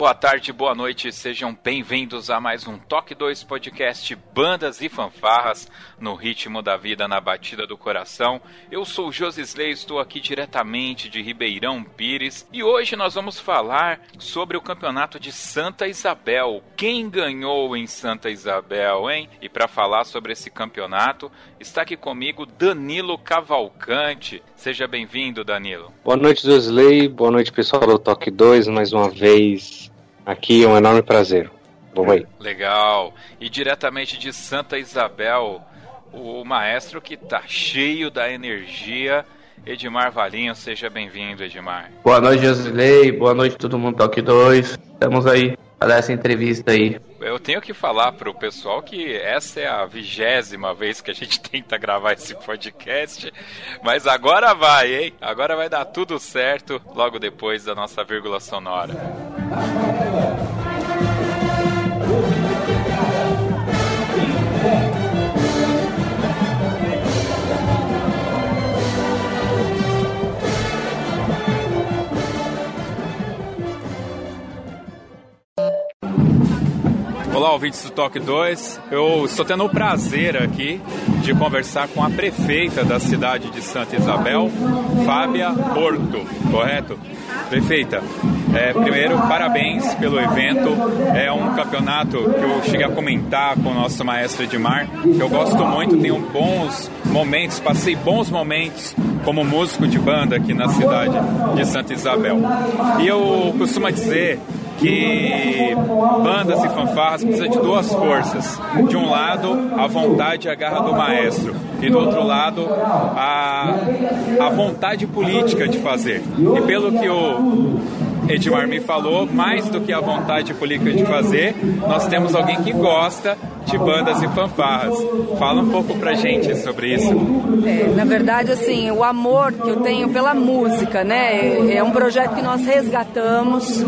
Boa tarde, boa noite, sejam bem-vindos a mais um Toque 2 Podcast Bandas e Fanfarras no ritmo da vida, na batida do coração. Eu sou o Josisley, estou aqui diretamente de Ribeirão Pires e hoje nós vamos falar sobre o campeonato de Santa Isabel. Quem ganhou em Santa Isabel, hein? E para falar sobre esse campeonato, está aqui comigo Danilo Cavalcante. Seja bem-vindo, Danilo. Boa noite, Josley. Boa noite, pessoal do Toque 2. Mais uma vez aqui, é um enorme prazer. Vamos aí. Legal. E diretamente de Santa Isabel, o maestro que tá cheio da energia, Edmar Valinho. Seja bem-vindo, Edmar. Boa noite, Josley. Boa noite, todo mundo do Toque 2. Estamos aí para essa entrevista aí. Eu tenho que falar pro pessoal que essa é a vigésima vez que a gente tenta gravar esse podcast, mas agora vai, hein? Agora vai dar tudo certo logo depois da nossa vírgula sonora. Olá, ouvintes do Toque 2. Eu estou tendo o prazer aqui de conversar com a prefeita da cidade de Santa Isabel, Fábia Porto, correto? Prefeita, é, primeiro, parabéns pelo evento. É um campeonato que eu cheguei a comentar com o nosso maestro Edmar, que eu gosto muito, tenho bons momentos, passei bons momentos como músico de banda aqui na cidade de Santa Isabel. E eu costumo dizer que bandas e fanfarras precisam de duas forças. De um lado, a vontade e a garra do maestro, e do outro lado, a, a vontade política de fazer. E pelo que o Edmar me falou, mais do que a vontade política de fazer, nós temos alguém que gosta de bandas e fanfarras. Fala um pouco pra gente sobre isso. É, na verdade, assim, o amor que eu tenho pela música, né? É um projeto que nós resgatamos.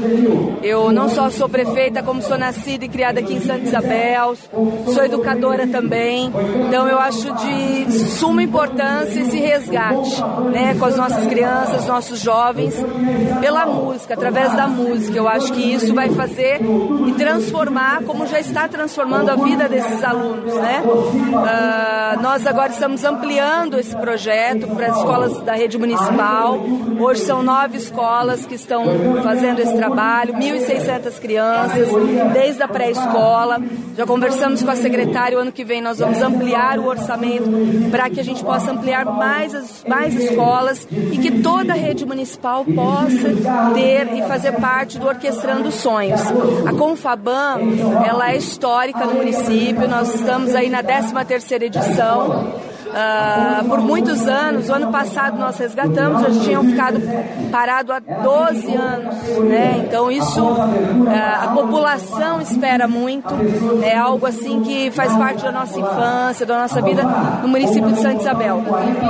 Eu não só sou prefeita, como sou nascida e criada aqui em Santa Isabel, sou educadora também. Então eu acho de suma importância esse resgate, né? Com as nossas crianças, nossos jovens, pela música, através da música. Eu acho que isso vai fazer e transformar, como já está transformando a vida desses alunos, né? Uh, nós agora estamos ampliando esse projeto para as escolas da rede municipal. Hoje são nove escolas que estão fazendo esse trabalho, 1.600 crianças, desde a pré-escola. Já conversamos com a secretária, o ano que vem nós vamos ampliar o orçamento para que a gente possa ampliar mais, as, mais escolas e que toda a rede municipal possa ter e fazer parte do Orquestrando Sonhos. A Confaban, ela é histórica no município, nós estamos aí na 13 terceira edição. Uh, por muitos anos, o ano passado nós resgatamos, já tinham ficado parado há 12 anos, né? Então isso uh, a população espera muito, é algo assim que faz parte da nossa infância, da nossa vida no município de Santa Isabel.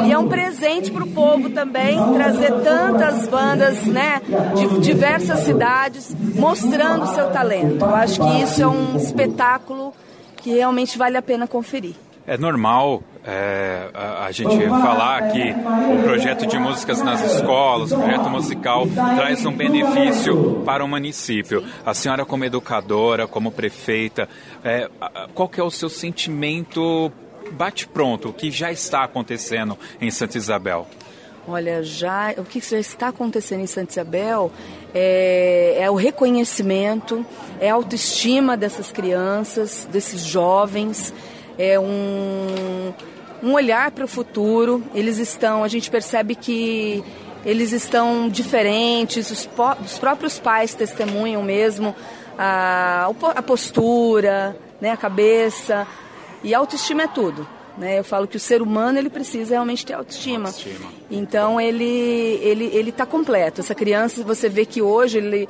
E é um presente para o povo também trazer tantas bandas, né, de diversas cidades, mostrando seu talento. Eu acho que isso é um espetáculo que realmente vale a pena conferir. É normal é, a, a, gente falar que o projeto de músicas nas escolas, o projeto musical, traz um benefício para o município. A senhora, como educadora, como prefeita, é, qual que é o seu sentimento bate-pronto, o que já está acontecendo em Santa Isabel? Olha, já o que já está acontecendo em Santa Isabel é, é o reconhecimento, é a autoestima dessas crianças, desses jovens, é um, um olhar para o futuro. Eles estão, a gente percebe que eles estão diferentes, os, os próprios pais testemunham mesmo a, a postura, né, a cabeça. E autoestima é tudo. Né? Eu falo que o ser humano ele precisa realmente ter autoestima. autoestima. Então ele ele ele está completo. Essa criança você vê que hoje ele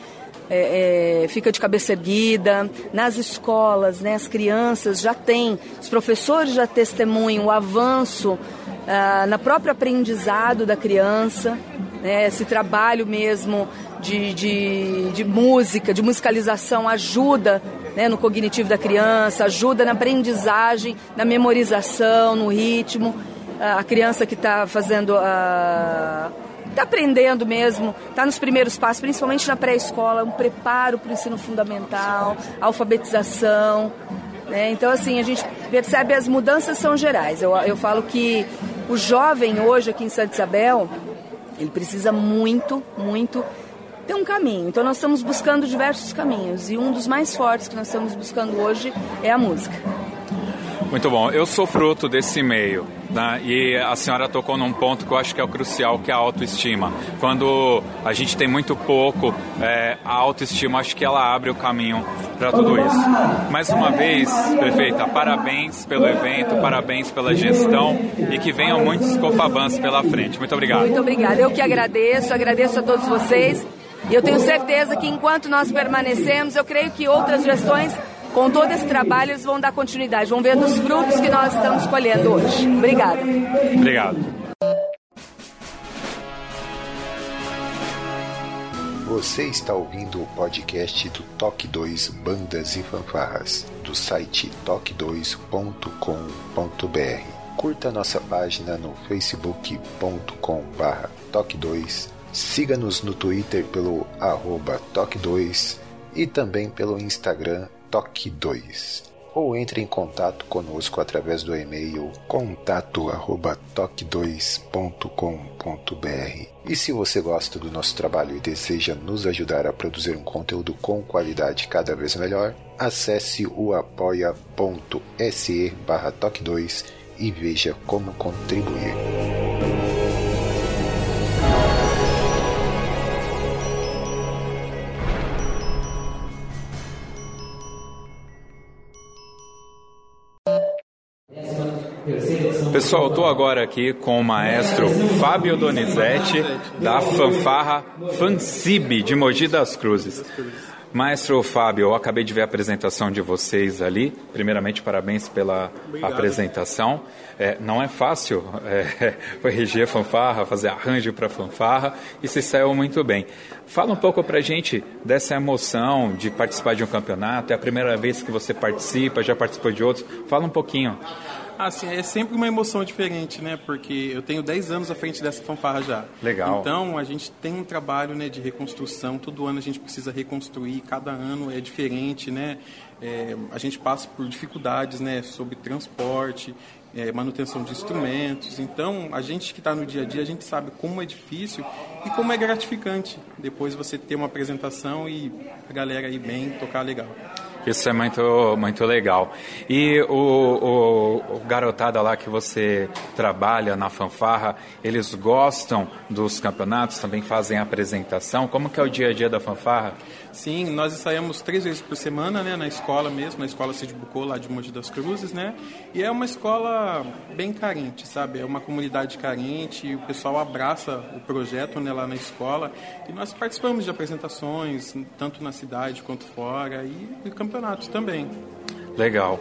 é, é, fica de cabeça erguida. Nas escolas, né, as crianças já têm, os professores já testemunham o avanço ah, na próprio aprendizado da criança, né, esse trabalho mesmo de, de, de música, de musicalização ajuda né, no cognitivo da criança, ajuda na aprendizagem, na memorização, no ritmo. A criança que está fazendo a está aprendendo mesmo, está nos primeiros passos, principalmente na pré-escola, um preparo para o ensino fundamental, alfabetização. Né? Então, assim, a gente percebe as mudanças são gerais. Eu, eu falo que o jovem hoje aqui em Santa Isabel, ele precisa muito, muito ter um caminho. Então, nós estamos buscando diversos caminhos e um dos mais fortes que nós estamos buscando hoje é a música. Muito bom. Eu sou fruto desse meio. Né? E a senhora tocou num ponto que eu acho que é o crucial, que é a autoestima. Quando a gente tem muito pouco, é, a autoestima acho que ela abre o caminho para tudo isso. Mais uma vez, prefeita, parabéns pelo evento, parabéns pela gestão e que venham muitos cofabans pela frente. Muito obrigado. Muito obrigada. Eu que agradeço, agradeço a todos vocês. E eu tenho certeza que enquanto nós permanecemos, eu creio que outras gestões com todo esse trabalho, eles vão dar continuidade, vão ver os frutos que nós estamos colhendo hoje. Obrigada. Obrigado. Você está ouvindo o podcast do Toque 2 Bandas e Fanfarras, do site toque2.com.br. Curta nossa página no facebook.com.br toque2, siga-nos no Twitter pelo arroba toque2 e também pelo Instagram Toque 2 ou entre em contato conosco através do e-mail contato@toque2.com.br. E se você gosta do nosso trabalho e deseja nos ajudar a produzir um conteúdo com qualidade cada vez melhor, acesse o apoia.se/toque2 e veja como contribuir. Pessoal, estou agora aqui com o maestro Fábio Donizete, da fanfarra Fansib, de Mogi das Cruzes. Maestro Fábio, eu acabei de ver a apresentação de vocês ali. Primeiramente, parabéns pela Obrigado. apresentação. É, não é fácil é, reger fanfarra, fazer arranjo para fanfarra, e se saiu muito bem. Fala um pouco para a gente dessa emoção de participar de um campeonato. É a primeira vez que você participa, já participou de outros. Fala um pouquinho. Assim, é sempre uma emoção diferente, né? Porque eu tenho 10 anos à frente dessa fanfarra já. Legal. Então, a gente tem um trabalho né, de reconstrução. Todo ano a gente precisa reconstruir, cada ano é diferente, né? É, a gente passa por dificuldades, né? Sobre transporte, é, manutenção de instrumentos. Então, a gente que está no dia a dia, a gente sabe como é difícil e como é gratificante depois você ter uma apresentação e a galera ir bem, tocar legal. Isso é muito, muito legal. E o, o, o, garotada lá que você trabalha na fanfarra, eles gostam dos campeonatos, também fazem apresentação. Como que é o dia a dia da fanfarra? Sim, nós ensaiamos três vezes por semana, né, na escola mesmo, na escola Cid Bucô, lá de Monte das Cruzes, né? E é uma escola bem carente, sabe? É uma comunidade carente, o pessoal abraça o projeto né, lá na escola. E nós participamos de apresentações, tanto na cidade quanto fora, e, e campeonatos também. Legal.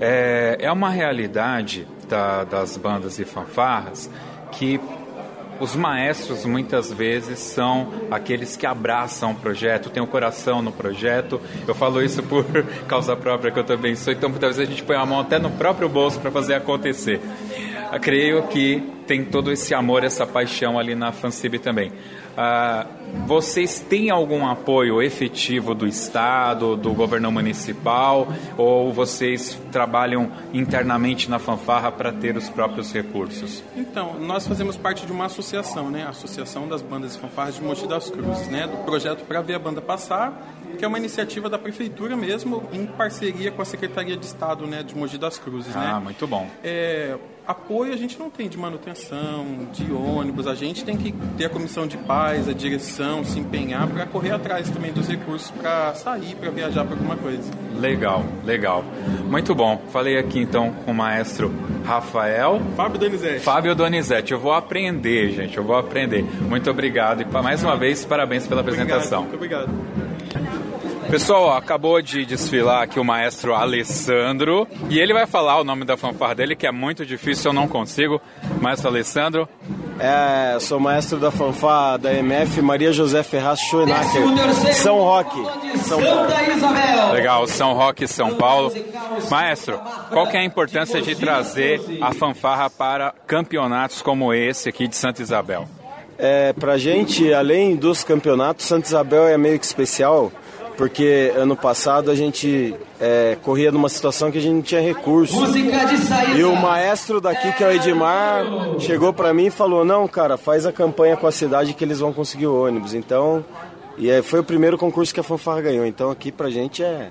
É, é uma realidade da, das bandas e fanfarras que os maestros muitas vezes são aqueles que abraçam o projeto, têm o um coração no projeto. Eu falo isso por causa própria, que eu também sou. Então, muitas vezes a gente põe a mão até no próprio bolso para fazer acontecer. Eu creio que tem todo esse amor, essa paixão ali na Fancib também. Ah, vocês têm algum apoio efetivo do Estado, do governo municipal, ou vocês trabalham internamente na fanfarra para ter os próprios recursos? Então, nós fazemos parte de uma associação, né? A Associação das Bandas e Fanfarras de Mogi das Cruzes, né? Do projeto Para Ver a Banda Passar, que é uma iniciativa da prefeitura mesmo, em parceria com a Secretaria de Estado, né? De Mogi das Cruzes, ah, né? Muito bom. É, apoio a gente não tem de manutenção, de ônibus, a gente tem que ter a comissão de paz, a direção, se empenhar para correr atrás também dos recursos para sair, para viajar para alguma coisa. Legal, legal. Muito bom. Falei aqui então com o maestro Rafael. Fábio Donizete. Fábio Donizete. Eu vou aprender, gente, eu vou aprender. Muito obrigado e mais uma vez, parabéns pela apresentação. Muito obrigado. Pessoal, acabou de desfilar aqui o maestro Alessandro e ele vai falar o nome da fanfarra dele, que é muito difícil, eu não consigo. Maestro Alessandro. É, sou maestro da fanfarra da MF Maria José Ferraz Schoenacker, São Roque, São Paulo. Legal, São Roque, São Paulo. Maestro, qual que é a importância de trazer a fanfarra para campeonatos como esse aqui de Santa Isabel? É, pra gente, além dos campeonatos, Santa Isabel é meio que especial, porque ano passado a gente é, corria numa situação que a gente não tinha recurso. E o maestro daqui, que é o Edmar, chegou para mim e falou: Não, cara, faz a campanha com a cidade que eles vão conseguir o ônibus. Então, e foi o primeiro concurso que a Fanfarra ganhou. Então aqui pra gente é,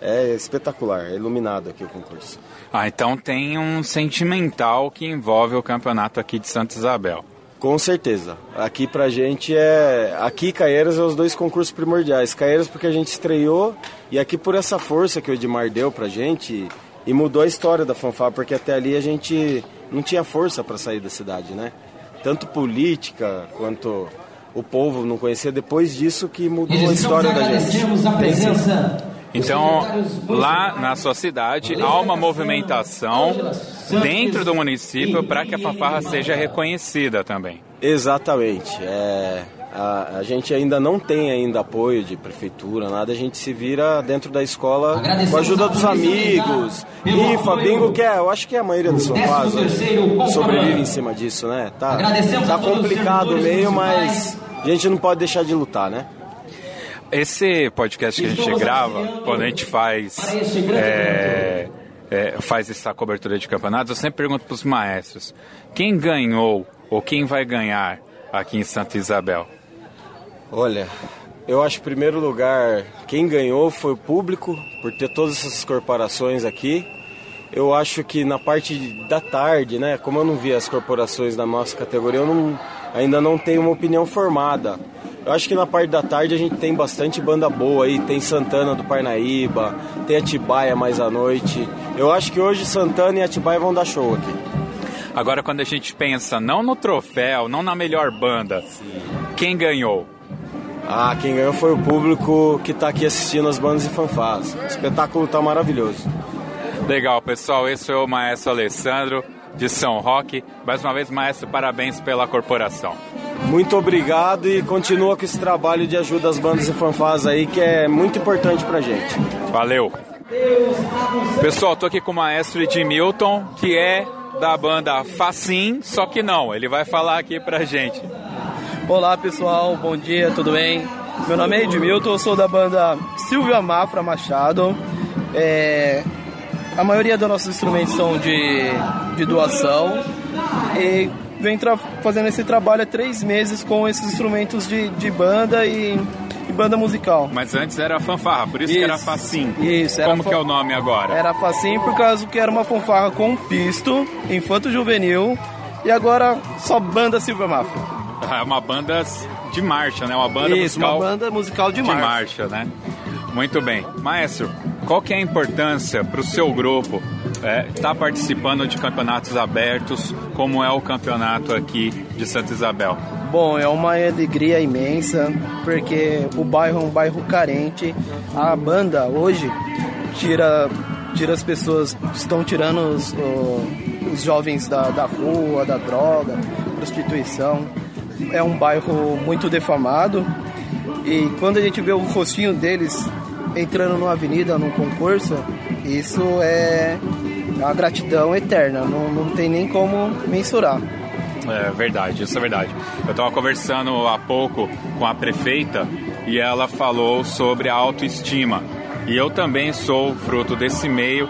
é espetacular, é iluminado aqui o concurso. Ah, então tem um sentimental que envolve o campeonato aqui de Santa Isabel. Com certeza. Aqui pra gente é. Aqui Caieiras é os dois concursos primordiais. Caieiras porque a gente estreou e aqui por essa força que o Edmar deu pra gente e mudou a história da fanfarra, porque até ali a gente não tinha força para sair da cidade, né? Tanto política quanto o povo não conhecia. Depois disso que mudou a história da gente. a presença então, lá na sua cidade, há uma movimentação dentro do município para que a fanfarra seja reconhecida também. Exatamente. É, a, a, gente ainda não tem ainda apoio de prefeitura, nada. A gente se vira dentro da escola com a ajuda dos amigos. Rifa, bingo, que é, eu acho que é a maioria dos fanfarras sobrevive em cima disso, né? Tá, tá complicado o meio, mas a gente não pode deixar de lutar, né? Esse podcast que a gente grava, quando a gente faz, é, é, faz essa cobertura de campeonatos, eu sempre pergunto para os maestros: quem ganhou ou quem vai ganhar aqui em Santa Isabel? Olha, eu acho em primeiro lugar, quem ganhou foi o público, por ter todas essas corporações aqui. Eu acho que na parte da tarde, né, como eu não vi as corporações da nossa categoria, eu não, ainda não tenho uma opinião formada. Eu acho que na parte da tarde a gente tem bastante banda boa aí, tem Santana do Parnaíba, tem Atibaia mais à noite. Eu acho que hoje Santana e Atibaia vão dar show aqui. Agora quando a gente pensa não no troféu, não na melhor banda, Sim. quem ganhou? Ah, quem ganhou foi o público que está aqui assistindo as bandas e fanfarras. O espetáculo tá maravilhoso. Legal, pessoal. Esse é o maestro Alessandro de São Roque. Mais uma vez, maestro, parabéns pela corporação. Muito obrigado e continua com esse trabalho de ajuda às bandas e fanfarras aí, que é muito importante pra gente. Valeu. Pessoal, tô aqui com o maestro Edmilton, que é da banda Facim, só que não, ele vai falar aqui pra gente. Olá pessoal, bom dia, tudo bem? Meu nome é Edmilton, sou da banda Silvia Mafra Machado. É, a maioria dos nossos instrumentos são de, de doação e vem fazendo esse trabalho há três meses com esses instrumentos de, de banda e, e, banda musical. Mas antes era fanfarra, por isso, isso que era Facim. Isso. Como que é o nome agora? Era Facim por causa que era uma fanfarra com pisto, infanto juvenil e agora só banda Silva Mafia. É uma banda de marcha, né? Uma banda isso, musical. uma banda musical de marcha. De marcha, né? Muito bem. Maestro, qual que é a importância para o seu grupo estar é, tá participando de campeonatos abertos, como é o campeonato aqui de Santa Isabel? Bom, é uma alegria imensa, porque o bairro é um bairro carente. A banda hoje tira, tira as pessoas, estão tirando os, os jovens da, da rua, da droga, prostituição. É um bairro muito defamado. E quando a gente vê o rostinho deles entrando numa avenida, num concurso, isso é uma gratidão eterna, não, não tem nem como mensurar. É verdade, isso é verdade. Eu estava conversando há pouco com a prefeita e ela falou sobre a autoestima. E eu também sou fruto desse meio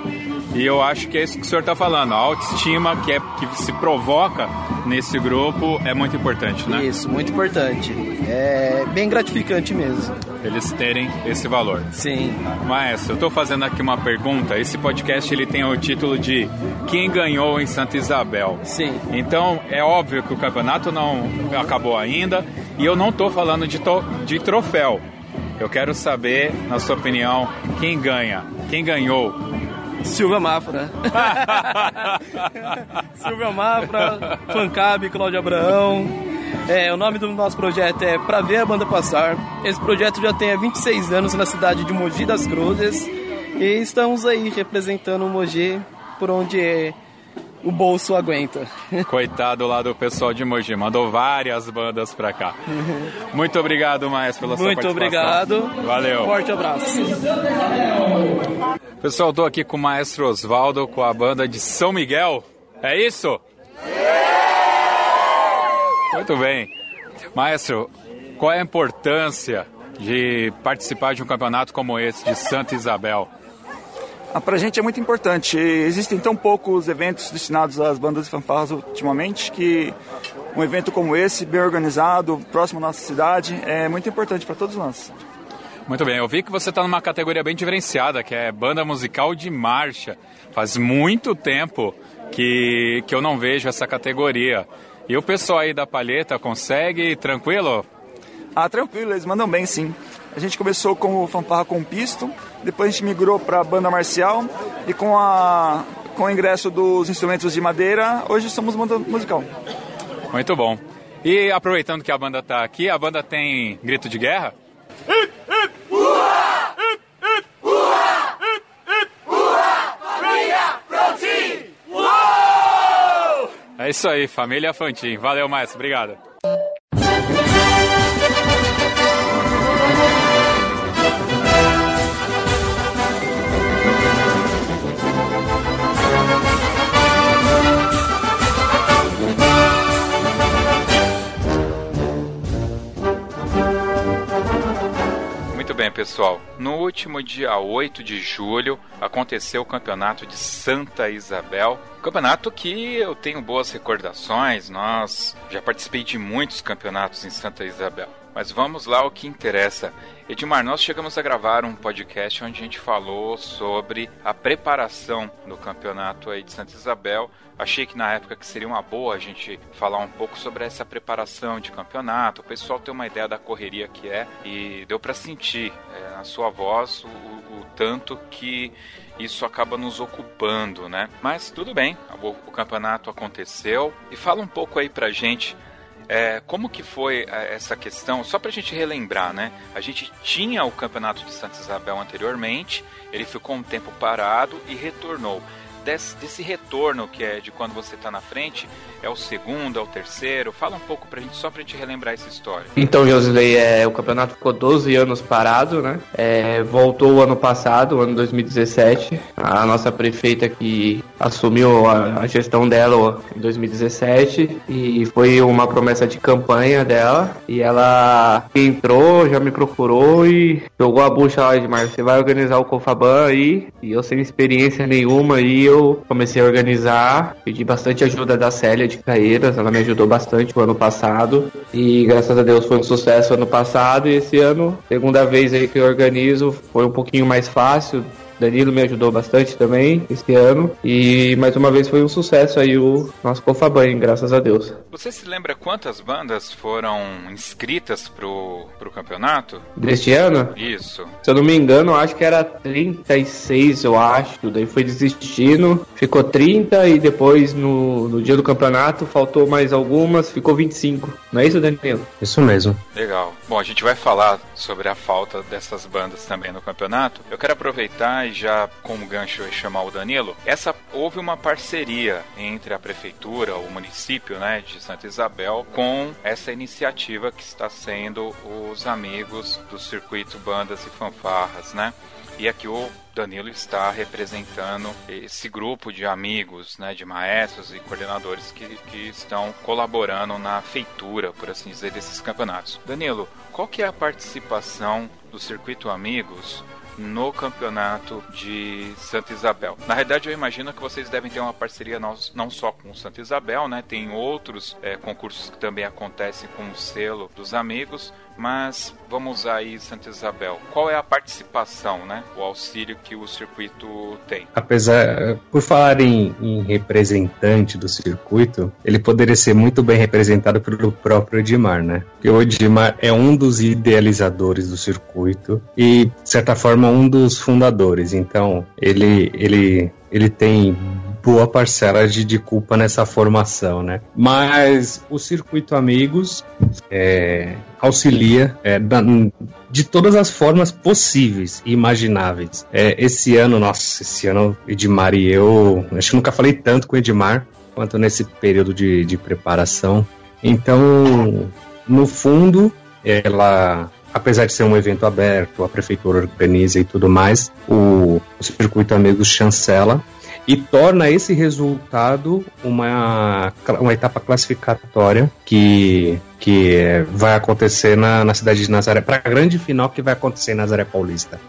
e eu acho que é isso que o senhor está falando. A autoestima que, é, que se provoca nesse grupo é muito importante, né? Isso, muito importante. É bem gratificante mesmo. Eles terem esse valor. Sim. Maestro, eu estou fazendo aqui uma pergunta. Esse podcast ele tem o título de Quem ganhou em Santa Isabel? Sim. Então é óbvio que o campeonato não acabou ainda e eu não estou falando de, de troféu. Eu quero saber, na sua opinião, quem ganha, quem ganhou Silvia Mafra. Silvia Mafra, Fancab, Cláudio Abraão. É, o nome do nosso projeto é Pra Ver a Banda Passar. Esse projeto já tem há 26 anos na cidade de Mogi das Cruzes. E estamos aí representando o Mogi por onde é o bolso aguenta. Coitado lá do pessoal de Mogi, mandou várias bandas pra cá. Muito obrigado, Maestro, pela Muito sua participação. Muito obrigado. Valeu. Forte abraço. Pessoal, estou aqui com o Maestro Osvaldo, com a banda de São Miguel. É isso? Muito bem. Maestro, qual é a importância de participar de um campeonato como esse de Santa Isabel? Ah, para a gente é muito importante. Existem tão poucos eventos destinados às bandas de fanfarras ultimamente que um evento como esse, bem organizado, próximo à nossa cidade, é muito importante para todos nós. Muito bem, eu vi que você está numa categoria bem diferenciada, que é banda musical de marcha. Faz muito tempo que, que eu não vejo essa categoria. E o pessoal aí da palheta consegue tranquilo? Ah, tranquilo, eles mandam bem sim. A gente começou com o fanfarra com pisto, depois a gente migrou para a banda marcial e com, a, com o ingresso dos instrumentos de madeira, hoje somos banda musical. Muito bom. E aproveitando que a banda está aqui, a banda tem grito de guerra? É isso aí, família Fantin. Valeu, maestro. Obrigado. Bem, pessoal. No último dia 8 de julho aconteceu o campeonato de Santa Isabel. Campeonato que eu tenho boas recordações, nós já participei de muitos campeonatos em Santa Isabel. Mas vamos lá ao que interessa. Edmar, nós chegamos a gravar um podcast onde a gente falou sobre a preparação do campeonato aí de Santa Isabel. Achei que na época que seria uma boa a gente falar um pouco sobre essa preparação de campeonato, o pessoal ter uma ideia da correria que é e deu para sentir é, na sua voz o, o tanto que isso acaba nos ocupando, né? Mas tudo bem, o, o campeonato aconteceu e fala um pouco aí pra gente é, como que foi é, essa questão? Só para a gente relembrar, né? A gente tinha o campeonato de Santa Isabel anteriormente, ele ficou um tempo parado e retornou. Desse, desse retorno que é de quando você está na frente, é o segundo, é o terceiro? Fala um pouco pra gente, só pra gente relembrar essa história. Então, Josilei, é, o campeonato ficou 12 anos parado, né? É, voltou o ano passado, ano 2017. A nossa prefeita que assumiu a, a gestão dela em 2017 e foi uma promessa de campanha dela. E ela entrou, já me procurou e jogou a bucha lá de Mar. Você vai organizar o Cofaban aí? E eu sem experiência nenhuma aí, eu comecei a organizar, pedi bastante ajuda da Célia de Caeiras, ela me ajudou bastante o ano passado. E graças a Deus foi um sucesso ano passado. E esse ano, segunda vez aí que eu organizo, foi um pouquinho mais fácil, Danilo me ajudou bastante também esse ano. E mais uma vez foi um sucesso aí o nosso Cofaban, graças a Deus. Você se lembra quantas bandas foram inscritas pro, pro campeonato? Deste ano? Isso. Se eu não me engano, acho que era 36, eu acho. Daí foi desistindo, ficou 30 e depois no, no dia do campeonato faltou mais algumas, ficou 25. Não é isso, Danilo? Isso mesmo. Legal. Bom, a gente vai falar sobre a falta dessas bandas também no campeonato. Eu quero aproveitar e e já como gancho chamar o Danilo, essa houve uma parceria entre a prefeitura, o município, né, de Santa Isabel com essa iniciativa que está sendo os amigos do circuito bandas e fanfarras, né? E aqui o Danilo está representando esse grupo de amigos, né, de maestros e coordenadores que, que estão colaborando na feitura, por assim dizer, desses campeonatos. Danilo, qual que é a participação do Circuito Amigos no campeonato de Santa Isabel. Na realidade, eu imagino que vocês devem ter uma parceria não, só com Santa Isabel, né? Tem outros é, concursos que também acontecem com o selo dos amigos, mas vamos aí Santa Isabel. Qual é a participação, né? O auxílio que o circuito tem? Apesar, por falar em, em representante do circuito, ele poderia ser muito bem representado pelo próprio Edmar, né? Porque o Edmar é um dos idealizadores do circuito e, de certa forma, um dos fundadores. Então, ele, ele, ele tem boa parcela de, de culpa nessa formação, né? Mas o Circuito Amigos é, auxilia é, da, de todas as formas possíveis e imagináveis. É, esse ano, nossa, esse ano, Edmar e eu, acho que nunca falei tanto com o Edmar quanto nesse período de, de preparação. Então, no fundo, ela apesar de ser um evento aberto, a prefeitura organiza e tudo mais, o, o Circuito Amigos chancela e torna esse resultado uma, uma etapa classificatória que, que vai acontecer na, na cidade de Nazaré, para a grande final que vai acontecer em Nazaré Paulista.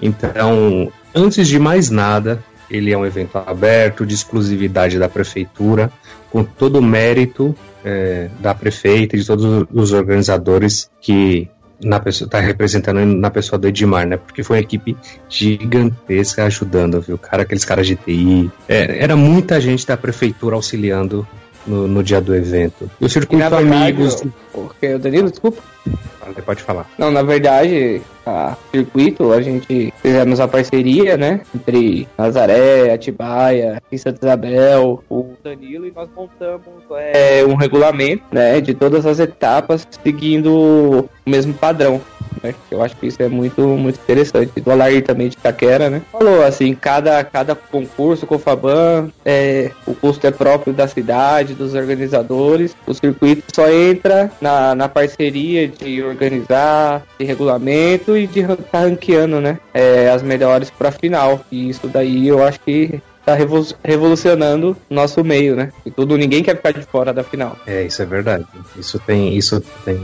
Então, antes de mais nada, ele é um evento aberto, de exclusividade da prefeitura, com todo o mérito é, da prefeita e de todos os organizadores que na pessoa, tá representando na pessoa do Edmar, né? Porque foi uma equipe gigantesca ajudando, viu? Cara, aqueles caras de TI. É, era muita gente da prefeitura auxiliando no, no dia do evento. E o circuito e verdade, amigos. Porque o Danilo, desculpa. Você pode falar. Não, na verdade, a circuito, a gente fizemos a parceria, né? Entre Nazaré, Atibaia e Santa Isabel, o Danilo, e nós montamos é, um regulamento, né? De todas as etapas, seguindo o mesmo padrão. Né? Eu acho que isso é muito, muito interessante. Do Alair também de Taquera, né? Falou assim, cada, cada concurso com o Faban, é, o custo é próprio da cidade, dos organizadores. O circuito só entra na, na parceria de organizar, de regulamento e de tá ranqueando, né? É, as melhores para final. E isso daí eu acho que tá revolucionando nosso meio, né? E tudo, ninguém quer ficar de fora da final. É, isso é verdade. Isso tem, isso tem.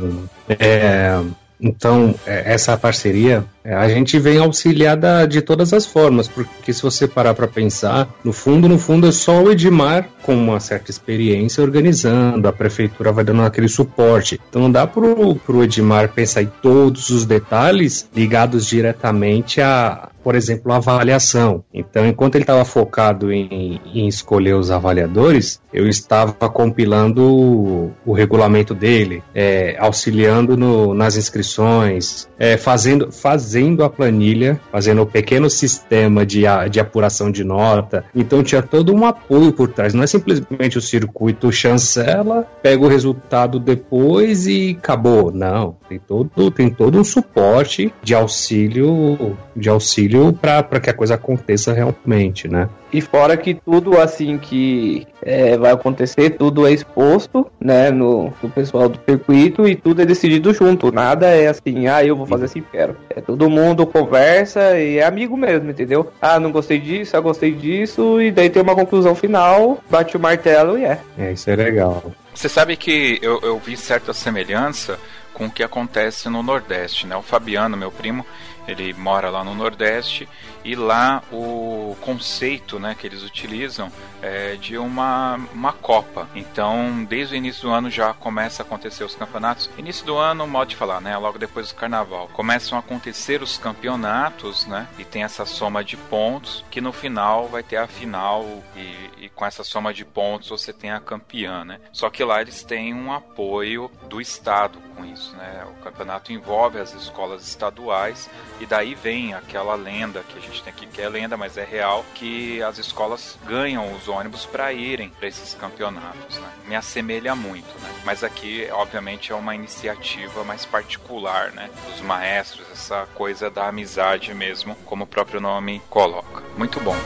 É, então, é, essa parceria, é, a gente vem auxiliada de todas as formas, porque se você parar para pensar, no fundo, no fundo é só o Edmar com uma certa experiência organizando, a prefeitura vai dando aquele suporte. Então não dá pro, pro Edmar pensar em todos os detalhes ligados diretamente a, por exemplo, avaliação. Então, enquanto ele estava focado em, em, escolher os avaliadores, eu estava compilando o, o regulamento dele, é, auxiliando no, nas inscrições, é, fazendo, fazendo a planilha, fazendo o pequeno sistema de, de apuração de nota. Então, tinha todo um apoio por trás. Não é simplesmente o circuito chancela, pega o resultado depois e acabou. Não, tem todo, tem todo um suporte de auxílio, de auxílio para que a coisa aconteça realmente, né? E fora que tudo assim que é, vai acontecer, tudo é exposto, né, no, no pessoal do circuito e tudo é decidido junto. Nada é assim, ah, eu vou fazer assim, quero. É todo mundo conversa e é amigo mesmo, entendeu? Ah, não gostei disso, eu gostei disso, e daí tem uma conclusão final, bate o martelo e é. É, isso é legal. Você sabe que eu, eu vi certa semelhança com o que acontece no Nordeste, né? O Fabiano, meu primo, ele mora lá no Nordeste e lá o conceito né, que eles utilizam é de uma, uma Copa. Então, desde o início do ano já começa a acontecer os campeonatos. Início do ano, modo de falar, né? Logo depois do carnaval. Começam a acontecer os campeonatos, né? E tem essa soma de pontos que no final vai ter a final e, e com essa soma de pontos você tem a campeã, né? Só que lá eles têm um apoio do Estado com isso, né? O campeonato envolve as escolas estaduais E daí vem aquela lenda que a gente tem aqui, que é lenda, mas é real, que as escolas ganham os ônibus para irem para esses campeonatos. Né? Me assemelha muito, né? Mas aqui, obviamente, é uma iniciativa mais particular, né? Dos maestros, essa coisa da amizade mesmo, como o próprio nome coloca. Muito bom.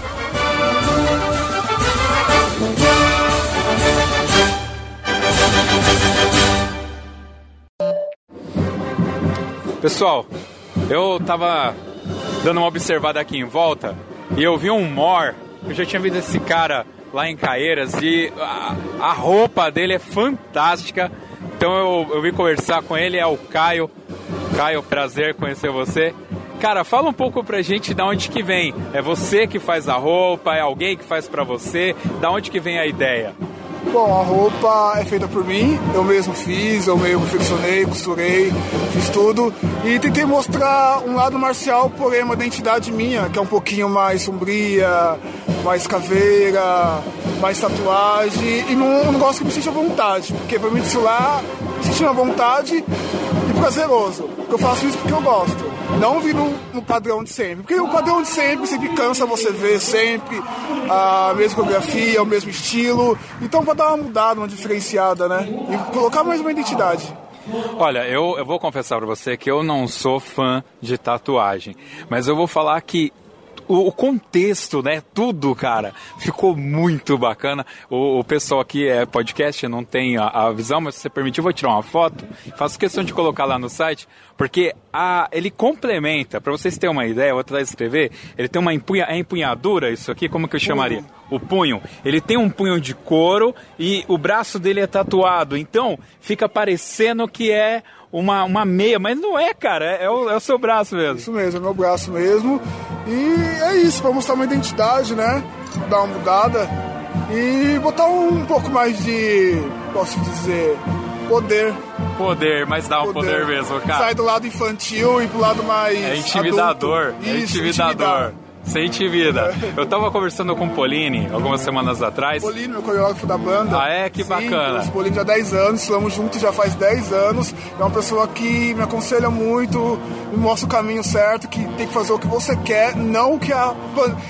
Pessoal, eu tava dando uma observada aqui em volta e eu vi um mor. Eu já tinha visto esse cara lá em Caeiras e a, a roupa dele é fantástica. Então eu, eu vim conversar com ele, é o Caio. Caio, prazer conhecer você. Cara, fala um pouco pra gente da onde que vem. É você que faz a roupa? É alguém que faz pra você? Da onde que vem a ideia? Bom, a roupa é feita por mim, eu mesmo fiz, eu mesmo confeccionei, costurei, fiz tudo. E tentei mostrar um lado marcial, porém uma identidade minha, que é um pouquinho mais sombria, mais caveira, mais tatuagem. E um negócio que me sente à vontade, porque pra mim desfilar, sentir à vontade e prazeroso, porque eu faço isso porque eu gosto não vir no, no, padrão de sempre. Porque o padrão de sempre sempre cansa você ver sempre a mesma coreografia, o mesmo estilo. Então para dar uma mudada, uma diferenciada, né? E colocar mais uma identidade. Olha, eu, eu vou confessar para você que eu não sou fã de tatuagem, mas eu vou falar que o, o, contexto, né? Tudo, cara, ficou muito bacana. O, o pessoal aqui é podcast, não tem a, a, visão, mas se você permitir, eu vou tirar uma foto. Faço questão de colocar lá no site, porque a, ele complementa, para vocês terem uma ideia, eu vou tentar escrever, ele tem uma empunha, é empunhadura, isso aqui, como que eu chamaria? O punho. Ele tem um punho de couro e o braço dele é tatuado, então fica parecendo que é uma, uma meia, mas não é, cara, é, é, o, é o seu braço mesmo. Isso mesmo, é meu braço mesmo. E é isso, para mostrar uma identidade, né? Dar uma mudada e botar um pouco mais de, posso dizer, poder. Poder, mas dá um poder, poder mesmo, cara. Sai do lado infantil e pro lado mais. É intimidador. É isso, intimidador. Sente vida. Eu tava conversando com o Polini algumas semanas atrás. Polini, meu coreógrafo da banda. Ah, é? Que Sim, bacana. O Polini já há 10 anos, estamos juntos já faz 10 anos. É uma pessoa que me aconselha muito, me mostra o caminho certo, que tem que fazer o que você quer, não o que a.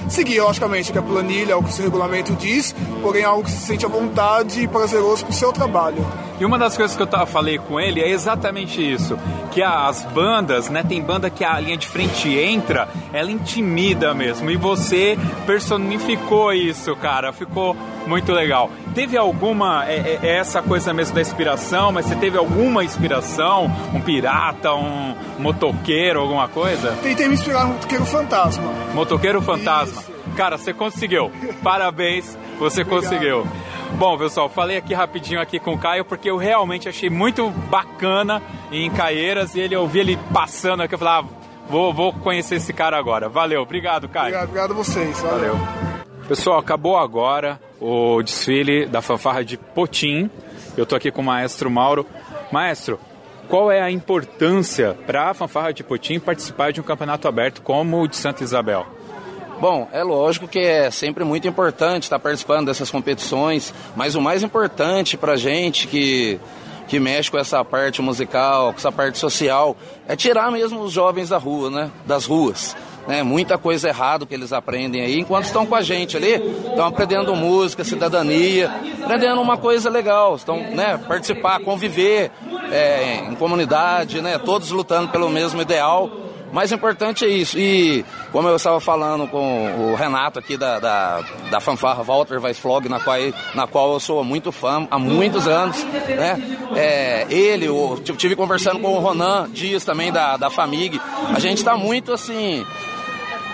Seguir, logicamente, que a planilha, o que o seu regulamento diz, porém algo que se sente à vontade e prazeroso pro seu trabalho. E uma das coisas que eu tava, falei com ele é exatamente isso. Que as bandas, né? Tem banda que a linha de frente entra, ela intimida mesmo. E você personificou isso, cara. Ficou muito legal. Teve alguma, é, é, é, essa coisa mesmo da inspiração, mas você teve alguma inspiração? Um pirata, um motoqueiro, alguma coisa? Tentei me inspirar no motoqueiro fantasma. Motoqueiro fantasma. Isso. Cara, você conseguiu. Parabéns, você Obrigado. conseguiu. Bom, pessoal, falei aqui rapidinho aqui com o Caio porque eu realmente achei muito bacana em Caieiras e ele eu vi ele passando aqui, eu falei, ah, vou, vou conhecer esse cara agora. Valeu, obrigado, Caio. Obrigado, obrigado a vocês. Valeu. valeu. Pessoal, acabou agora o desfile da fanfarra de Potim. Eu tô aqui com o maestro Mauro. Maestro, qual é a importância para a fanfarra de Potim participar de um campeonato aberto como o de Santa Isabel? Bom, é lógico que é sempre muito importante estar participando dessas competições, mas o mais importante para gente que, que mexe com essa parte musical, com essa parte social, é tirar mesmo os jovens da rua, né? Das ruas. Né, muita coisa errada que eles aprendem aí, enquanto estão com a gente ali, estão aprendendo música, cidadania, aprendendo uma coisa legal, estão, né, participar, conviver é, em comunidade, né, todos lutando pelo mesmo ideal mais importante é isso. E como eu estava falando com o Renato aqui da, da, da fanfarra Walter Weissflog, na qual, na qual eu sou muito fã há muitos anos, né? É, ele, eu tive conversando com o Ronan Dias também da, da Famig. A gente está muito assim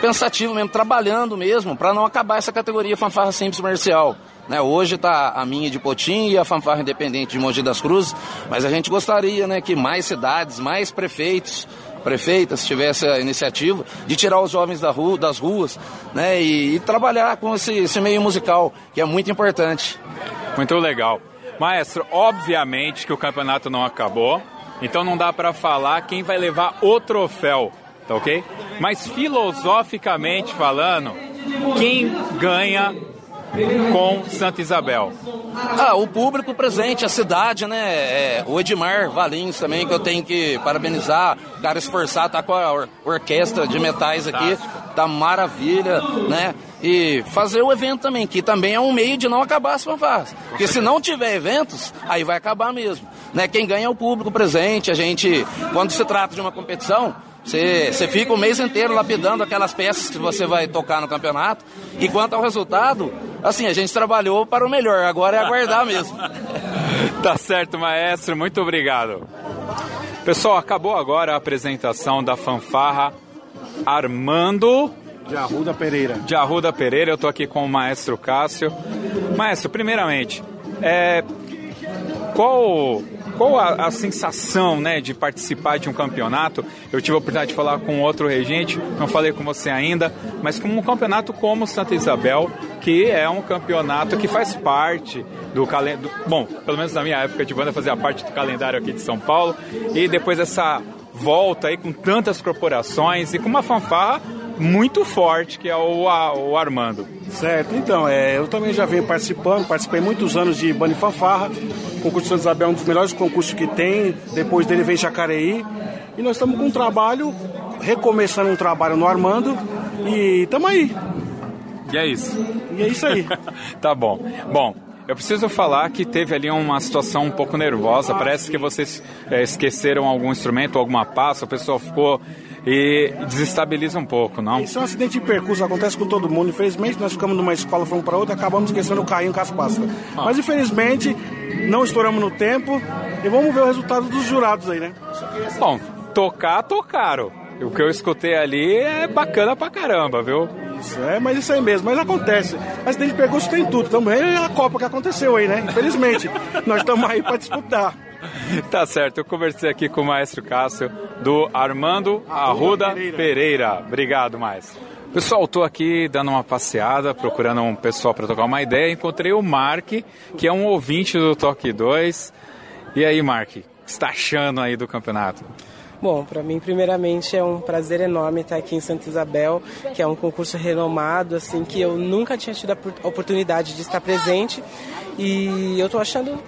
pensativo mesmo, trabalhando mesmo para não acabar essa categoria fanfarra simples comercial. Né, hoje está a minha de Potim e a fanfarra independente de Mogi das Cruzes, mas a gente gostaria né, que mais cidades, mais prefeitos prefeita, se tivesse a iniciativa, de tirar os jovens da rua, das ruas né, e, e trabalhar com esse, esse meio musical, que é muito importante. Muito legal. Maestro, obviamente que o campeonato não acabou, então não dá para falar quem vai levar o troféu, tá ok? Mas filosoficamente falando, quem ganha com Santa Isabel? Ah, o público presente, a cidade, né? É, o Edmar Valins também, que eu tenho que parabenizar. O cara esforçado, tá com a or orquestra de metais aqui, tá maravilha, né? E fazer o evento também, que também é um meio de não acabar as fanfarras. Porque se não tiver eventos, aí vai acabar mesmo. Né? Quem ganha é o público presente. A gente, quando se trata de uma competição, você, você fica o mês inteiro lapidando aquelas peças que você vai tocar no campeonato. E quanto ao resultado, assim, a gente trabalhou para o melhor, agora é aguardar mesmo. tá certo, maestro, muito obrigado. Pessoal, acabou agora a apresentação da fanfarra Armando de Arruda Pereira. De Arruda Pereira, eu estou aqui com o maestro Cássio. Maestro, primeiramente, é, qual qual a, a, sensação né, de participar de um campeonato? Eu tive a oportunidade de falar com outro regente, não falei com você ainda, mas com um campeonato como Santa Isabel, que é um campeonato que faz parte do calendário. Bom, pelo menos na minha época de banda fazia parte do calendário aqui de São Paulo, e depois dessa volta aí com tantas corporações e com uma fanfarra muito forte, que é o, o Armando. Certo, então, é, eu também já venho participando, participei muitos anos de Bani Fanfarra, o concurso de Santa Isabel é um dos melhores concursos que tem, depois dele vem Jacareí, e nós estamos com um trabalho, recomeçando um trabalho no Armando, e estamos aí. E é isso. E é isso aí. tá bom. Bom, eu preciso falar que teve ali uma situação um pouco nervosa. Parece que vocês é, esqueceram algum instrumento, alguma pasta, a pessoa ficou e desestabiliza um pouco, não? Isso é um acidente de percurso, acontece com todo mundo. Infelizmente, nós ficamos numa escola, fomos para outra, acabamos esquecendo o carrinho com as pastas. Ah. Mas infelizmente, não estouramos no tempo e vamos ver o resultado dos jurados aí, né? Bom, tocar, tocaram. O que eu escutei ali é bacana pra caramba, viu? Isso, é, mas isso aí mesmo, mas acontece. Acidente de percurso tem tudo. Também é a Copa que aconteceu aí, né? Infelizmente. nós estamos aí para disputar. tá certo, eu conversei aqui com o maestro Cássio do Armando Arruda Pereira. Obrigado, maestro. Pessoal, estou aqui dando uma passeada, procurando um pessoal para tocar uma ideia. Encontrei o Mark, que é um ouvinte do Toque 2. E aí, Mark, o que está achando aí do campeonato? Bom, para mim, primeiramente, é um prazer enorme estar aqui em Santa Isabel, que é um concurso renomado, assim, que eu nunca tinha tido a oportunidade de estar presente. E eu estou achando,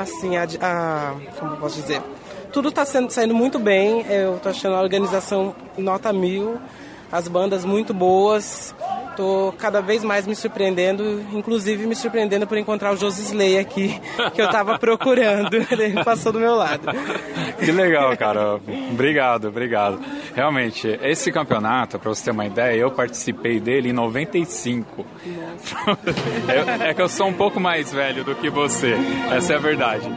assim, a, a, como posso dizer, tudo está saindo muito bem. Eu estou achando a organização nota mil, as bandas muito boas. Tô cada vez mais me surpreendendo, inclusive me surpreendendo por encontrar o Josisley aqui, que eu tava procurando. Ele passou do meu lado. Que legal, cara. Obrigado, obrigado. Realmente, esse campeonato, para você ter uma ideia, eu participei dele em 95. é, é que eu sou um pouco mais velho do que você, essa é a verdade.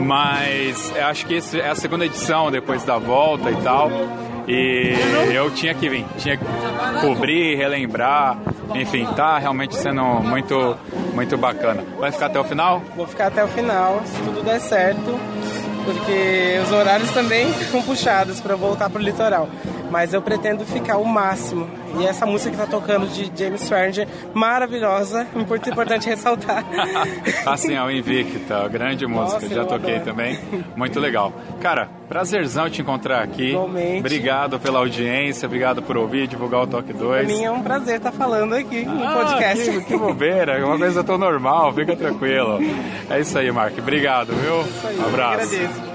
Mas acho que esse é a segunda edição depois da volta e tal. E eu tinha que vir, tinha que cobrir, relembrar, enfim, tá realmente sendo muito, muito bacana. Vai ficar até o final? Vou ficar até o final, se tudo der certo, porque os horários também ficam puxados para voltar para o litoral mas eu pretendo ficar o máximo. E essa música que está tocando de James Swearinger, maravilhosa, muito importante ressaltar. assim, é o Invicta, grande música, Nossa, já toquei adoro. também, muito legal. Cara, prazerzão te encontrar aqui. Igualmente. Obrigado pela audiência, obrigado por ouvir, divulgar o Toque 2. Pra mim é um prazer estar falando aqui no ah, podcast. Que, que bobeira, é uma coisa tão normal, fica tranquilo. É isso aí, Mark. Obrigado, viu? É isso aí, um abraço. agradeço.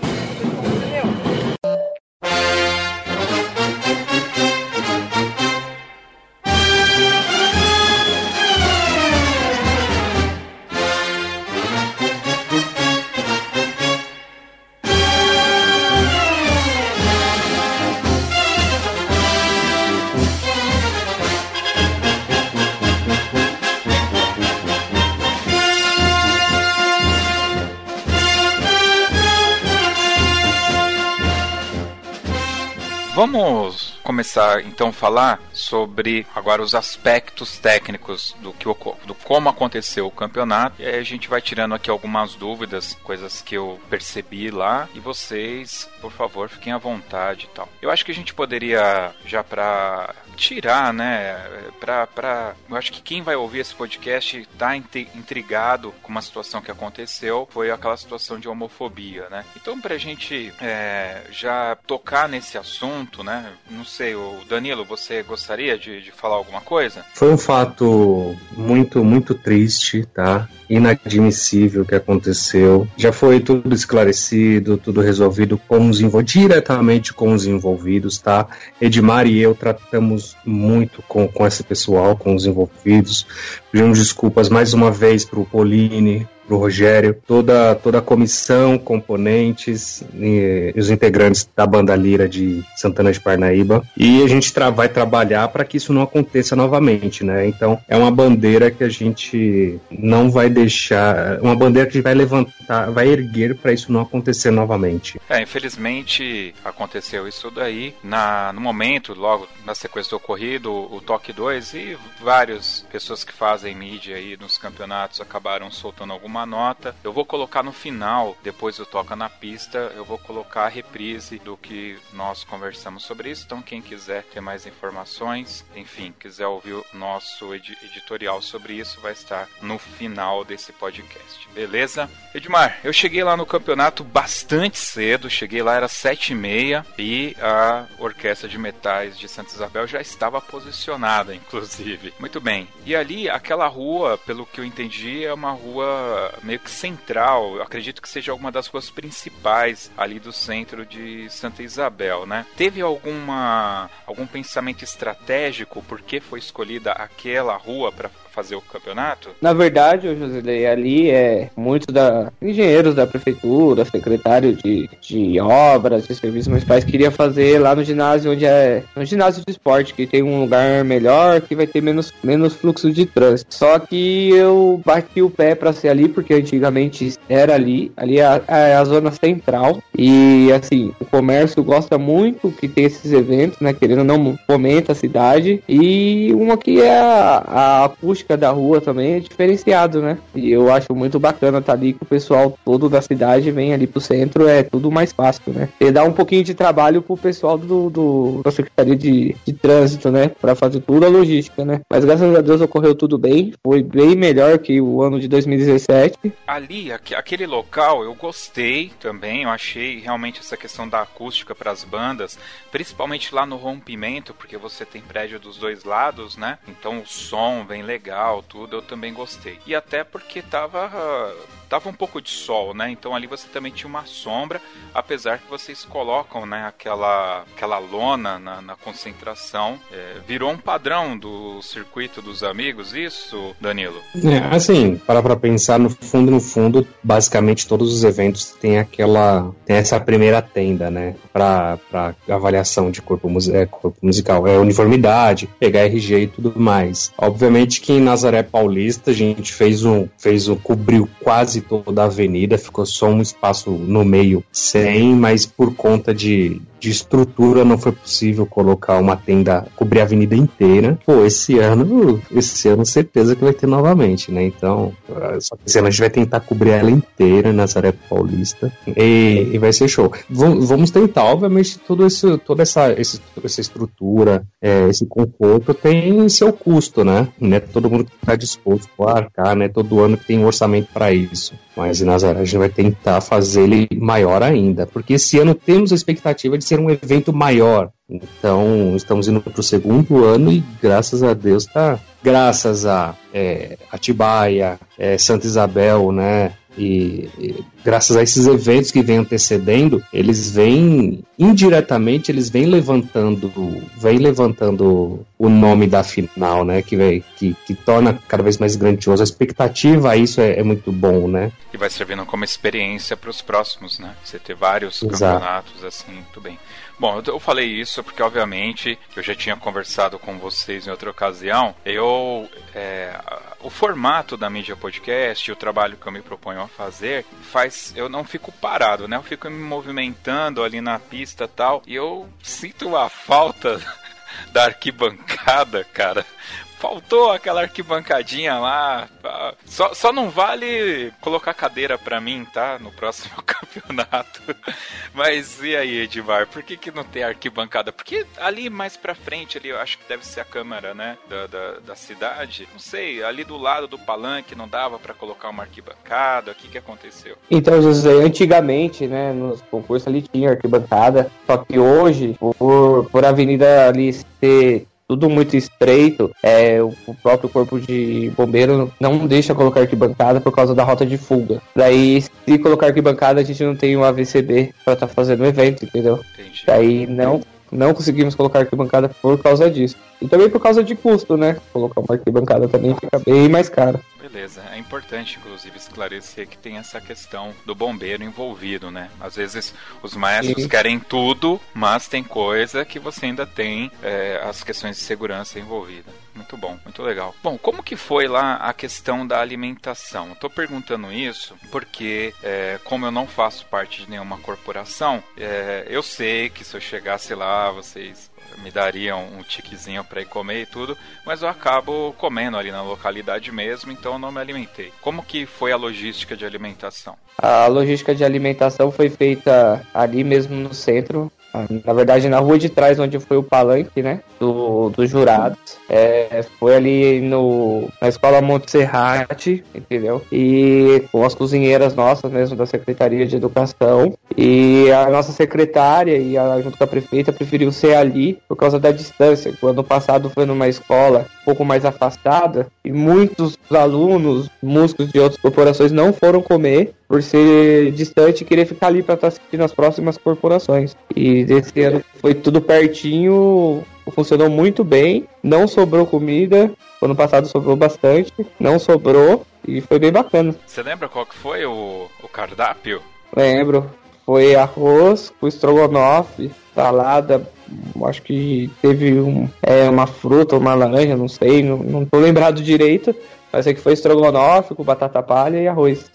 Começar então a falar sobre agora os aspectos técnicos do que do como aconteceu o campeonato. E aí a gente vai tirando aqui algumas dúvidas, coisas que eu percebi lá e vocês, por favor, fiquem à vontade e tal. Eu acho que a gente poderia já para tirar, né? Pra, pra, eu acho que quem vai ouvir esse podcast tá intrigado com uma situação que aconteceu, foi aquela situação de homofobia, né? Então, pra gente é, já tocar nesse assunto, né? Não sei, o Danilo, você gostaria de, de falar alguma coisa? Foi um fato muito, muito triste, tá? Inadmissível que aconteceu. Já foi tudo esclarecido, tudo resolvido com os diretamente com os envolvidos, tá? Edmar e eu tratamos muito com, com esse pessoal, com os envolvidos. Pedimos desculpas mais uma vez para o Pauline, pro Rogério, toda, toda a comissão, componentes e, e os integrantes da banda Lira de Santana de Parnaíba. E a gente tra vai trabalhar para que isso não aconteça novamente, né? Então é uma bandeira que a gente não vai deixar, uma bandeira que a gente vai levantar, vai erguer para isso não acontecer novamente. É, infelizmente aconteceu isso daí na, no momento, logo na sequência do ocorrido, o Toque 2 e várias pessoas que fazem mídia aí nos campeonatos acabaram soltando alguma uma nota. Eu vou colocar no final, depois do Toca na Pista, eu vou colocar a reprise do que nós conversamos sobre isso. Então, quem quiser ter mais informações, enfim, quiser ouvir o nosso ed editorial sobre isso, vai estar no final desse podcast. Beleza? Edmar, eu cheguei lá no campeonato bastante cedo, cheguei lá, era sete e meia, e a Orquestra de Metais de Santa Isabel já estava posicionada, inclusive. Muito bem. E ali, aquela rua, pelo que eu entendi, é uma rua meio que central, acredito que seja alguma das ruas principais ali do centro de Santa Isabel, né? Teve alguma algum pensamento estratégico por que foi escolhida aquela rua para fazer o campeonato? Na verdade, o Josilei, ali é muito da engenheiros da prefeitura, secretário de, de obras, de serviços municipais, queria fazer lá no ginásio onde é no ginásio de esporte, que tem um lugar melhor, que vai ter menos, menos fluxo de trânsito. Só que eu bati o pé para ser ali, porque antigamente era ali, ali é a, é a zona central, e assim, o comércio gosta muito que tem esses eventos, né, querendo não, fomenta a cidade, e uma que é a, a acústica da rua também é diferenciado, né? E eu acho muito bacana tá ali que o pessoal todo da cidade vem ali pro centro, é tudo mais fácil, né? E dá um pouquinho de trabalho pro pessoal do, do da Secretaria de, de Trânsito, né? Pra fazer tudo a logística, né? Mas graças a Deus ocorreu tudo bem, foi bem melhor que o ano de 2017. Ali, aquele local, eu gostei também, eu achei realmente essa questão da acústica para as bandas, principalmente lá no rompimento, porque você tem prédio dos dois lados, né? Então o som vem legal legal, tudo, eu também gostei. E até porque tava tava um pouco de sol, né? Então ali você também tinha uma sombra, apesar que vocês colocam, né, aquela, aquela lona na, na concentração. É, virou um padrão do circuito dos amigos, isso, Danilo? É, assim, para pra pensar, no fundo, no fundo, basicamente todos os eventos têm aquela. tem essa primeira tenda, né? Pra, pra avaliação de corpo, é, corpo musical. É uniformidade, pegar RG e tudo mais. Obviamente que em Nazaré Paulista a gente fez um. fez um. cobriu quase quase toda a avenida, ficou só um espaço no meio sem, mas por conta de, de estrutura não foi possível colocar uma tenda, cobrir a avenida inteira. Pô, esse ano, esse ano certeza que vai ter novamente, né? Então, só que esse ano a gente vai tentar cobrir ela inteira, Nazaré Paulista, e, e vai ser show. Vamos tentar, obviamente, tudo esse, toda essa, esse, essa estrutura, é, esse conforto tem seu custo, né? Não é todo mundo está disposto a arcar, né? Todo ano que tem um orçamento para isso. Mas em Nazaré a gente vai tentar fazer ele maior ainda, porque esse ano temos a expectativa de ser um evento maior. Então estamos indo para o segundo ano e graças a Deus tá, graças a é, Atibaia, é, Santa Isabel, né, e, e, graças a esses eventos que vêm antecedendo, eles vêm indiretamente, eles vêm levantando, vem levantando o nome da final, né? Que, vem, que, que torna cada vez mais grandioso. A expectativa a isso é, é muito bom, né? E vai servindo como experiência para os próximos, né? Você ter vários Exato. campeonatos assim, muito bem. Bom, eu falei isso porque, obviamente, eu já tinha conversado com vocês em outra ocasião. Eu. É, o formato da mídia podcast, o trabalho que eu me proponho a fazer, faz. Eu não fico parado, né? Eu fico me movimentando ali na pista tal. E eu sinto uma falta da arquibancada, cara, faltou aquela arquibancadinha lá. Só, só não vale colocar cadeira pra mim, tá? No próximo campeonato. Mas e aí, Edmar, por que, que não tem arquibancada? Porque ali mais pra frente, ali, eu acho que deve ser a câmara, né? Da, da, da cidade. Não sei, ali do lado do palanque não dava para colocar uma arquibancada. O que, que aconteceu? Então, José, antigamente, né, nos concursos ali tinha arquibancada. Só que hoje, por, por avenida ali ser tudo muito estreito, é, o próprio corpo de bombeiro não deixa colocar arquibancada por causa da rota de fuga. Daí, se colocar arquibancada, a gente não tem um AVCB para estar tá fazendo o evento, entendeu? Entendi. Daí não, não conseguimos colocar arquibancada por causa disso. E também por causa de custo, né? Colocar uma arquibancada também fica bem mais caro. Beleza, é importante inclusive esclarecer que tem essa questão do bombeiro envolvido, né? Às vezes os maestros Sim. querem tudo, mas tem coisa que você ainda tem é, as questões de segurança envolvidas. Muito bom, muito legal. Bom, como que foi lá a questão da alimentação? Estou perguntando isso porque, é, como eu não faço parte de nenhuma corporação, é, eu sei que se eu chegasse lá, vocês me dariam um tiquezinho para ir comer e tudo, mas eu acabo comendo ali na localidade mesmo, então eu não me alimentei. Como que foi a logística de alimentação? A logística de alimentação foi feita ali mesmo no centro, na verdade na rua de trás onde foi o palanque, né, do, dos jurados. É, foi ali no, na escola Montserrat, entendeu? E com as cozinheiras nossas mesmo da Secretaria de Educação. E a nossa secretária e a, junto com a prefeita preferiu ser ali por causa da distância. O ano passado foi numa escola um pouco mais afastada e muitos alunos, músicos de outras corporações não foram comer por ser distante e querer ficar ali para estar assistindo as próximas corporações. E desse ano foi tudo pertinho, funcionou muito bem, não sobrou comida, ano passado sobrou bastante, não sobrou e foi bem bacana. Você lembra qual que foi o, o cardápio? Lembro. Foi arroz com estrogonofe, salada, acho que teve um, é, uma fruta, uma laranja, não sei, não, não tô lembrado direito, mas é que foi estrogonofe com batata palha e arroz.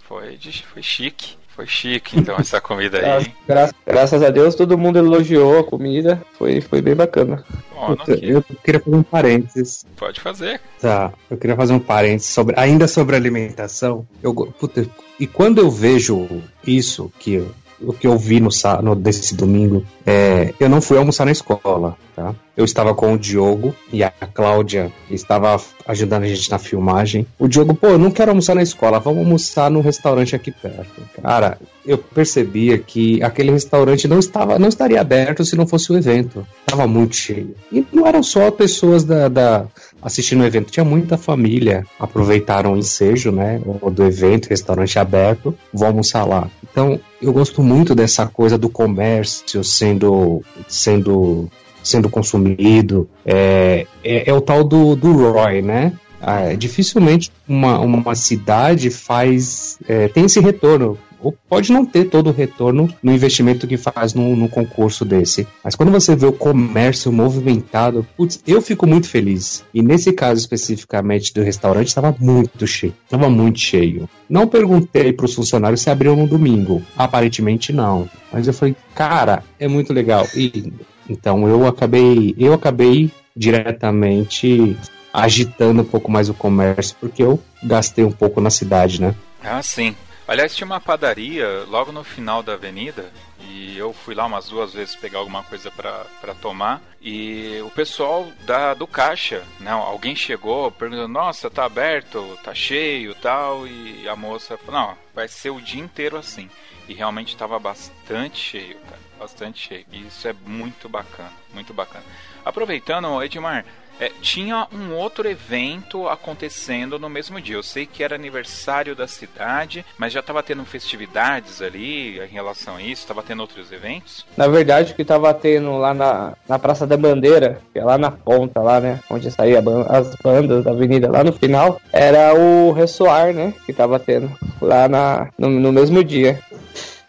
Foi, foi chique. Foi chique, então, essa comida aí. Graças, graças a Deus, todo mundo elogiou a comida. Foi, foi bem bacana. Bom, eu, queria fazer um parênteses. Pode fazer. Tá, eu queria fazer um parênteses sobre, ainda sobre alimentação. Eu, puta, e quando eu vejo isso, que o que eu vi no, no desse domingo, é, eu não fui almoçar na escola, tá? Eu estava com o Diogo e a Cláudia estava ajudando a gente na filmagem. O Diogo, pô, eu não quero almoçar na escola, vamos almoçar no restaurante aqui perto. Cara, eu percebia que aquele restaurante não estava, não estaria aberto se não fosse o evento. Estava muito cheio. E não eram só pessoas da, da assistindo o evento, tinha muita família. Aproveitaram o ensejo, né, do evento, restaurante aberto, vão almoçar lá. Então, eu gosto muito dessa coisa do comércio sendo sendo sendo consumido. É, é, é o tal do, do ROI, né? Ah, dificilmente uma, uma cidade faz é, tem esse retorno ou pode não ter todo o retorno no investimento que faz num, concurso desse. Mas quando você vê o comércio movimentado, putz, eu fico muito feliz. E nesse caso especificamente do restaurante, estava muito cheio. Estava muito cheio. Não perguntei para os funcionários se abriam no domingo. Aparentemente não. Mas eu falei, cara, é muito legal. E então eu acabei, eu acabei diretamente agitando um pouco mais o comércio, porque eu gastei um pouco na cidade, né? Ah, sim. Aliás, tinha uma padaria logo no final da avenida e eu fui lá umas duas vezes pegar alguma coisa para tomar e o pessoal da do caixa, né, alguém chegou perguntando: "Nossa, tá aberto, tá cheio, tal", e a moça falou: "Não, vai ser o dia inteiro assim". E realmente estava bastante cheio, cara, bastante cheio. E isso é muito bacana, muito bacana. Aproveitando, Edmar, é, tinha um outro evento acontecendo no mesmo dia. Eu sei que era aniversário da cidade, mas já estava tendo festividades ali em relação a isso? Estava tendo outros eventos? Na verdade, o que estava tendo lá na, na Praça da Bandeira, que é lá na ponta, lá, né? Onde saía as bandas da avenida, lá no final, era o Ressoar, né? Que estava tendo lá na, no, no mesmo dia.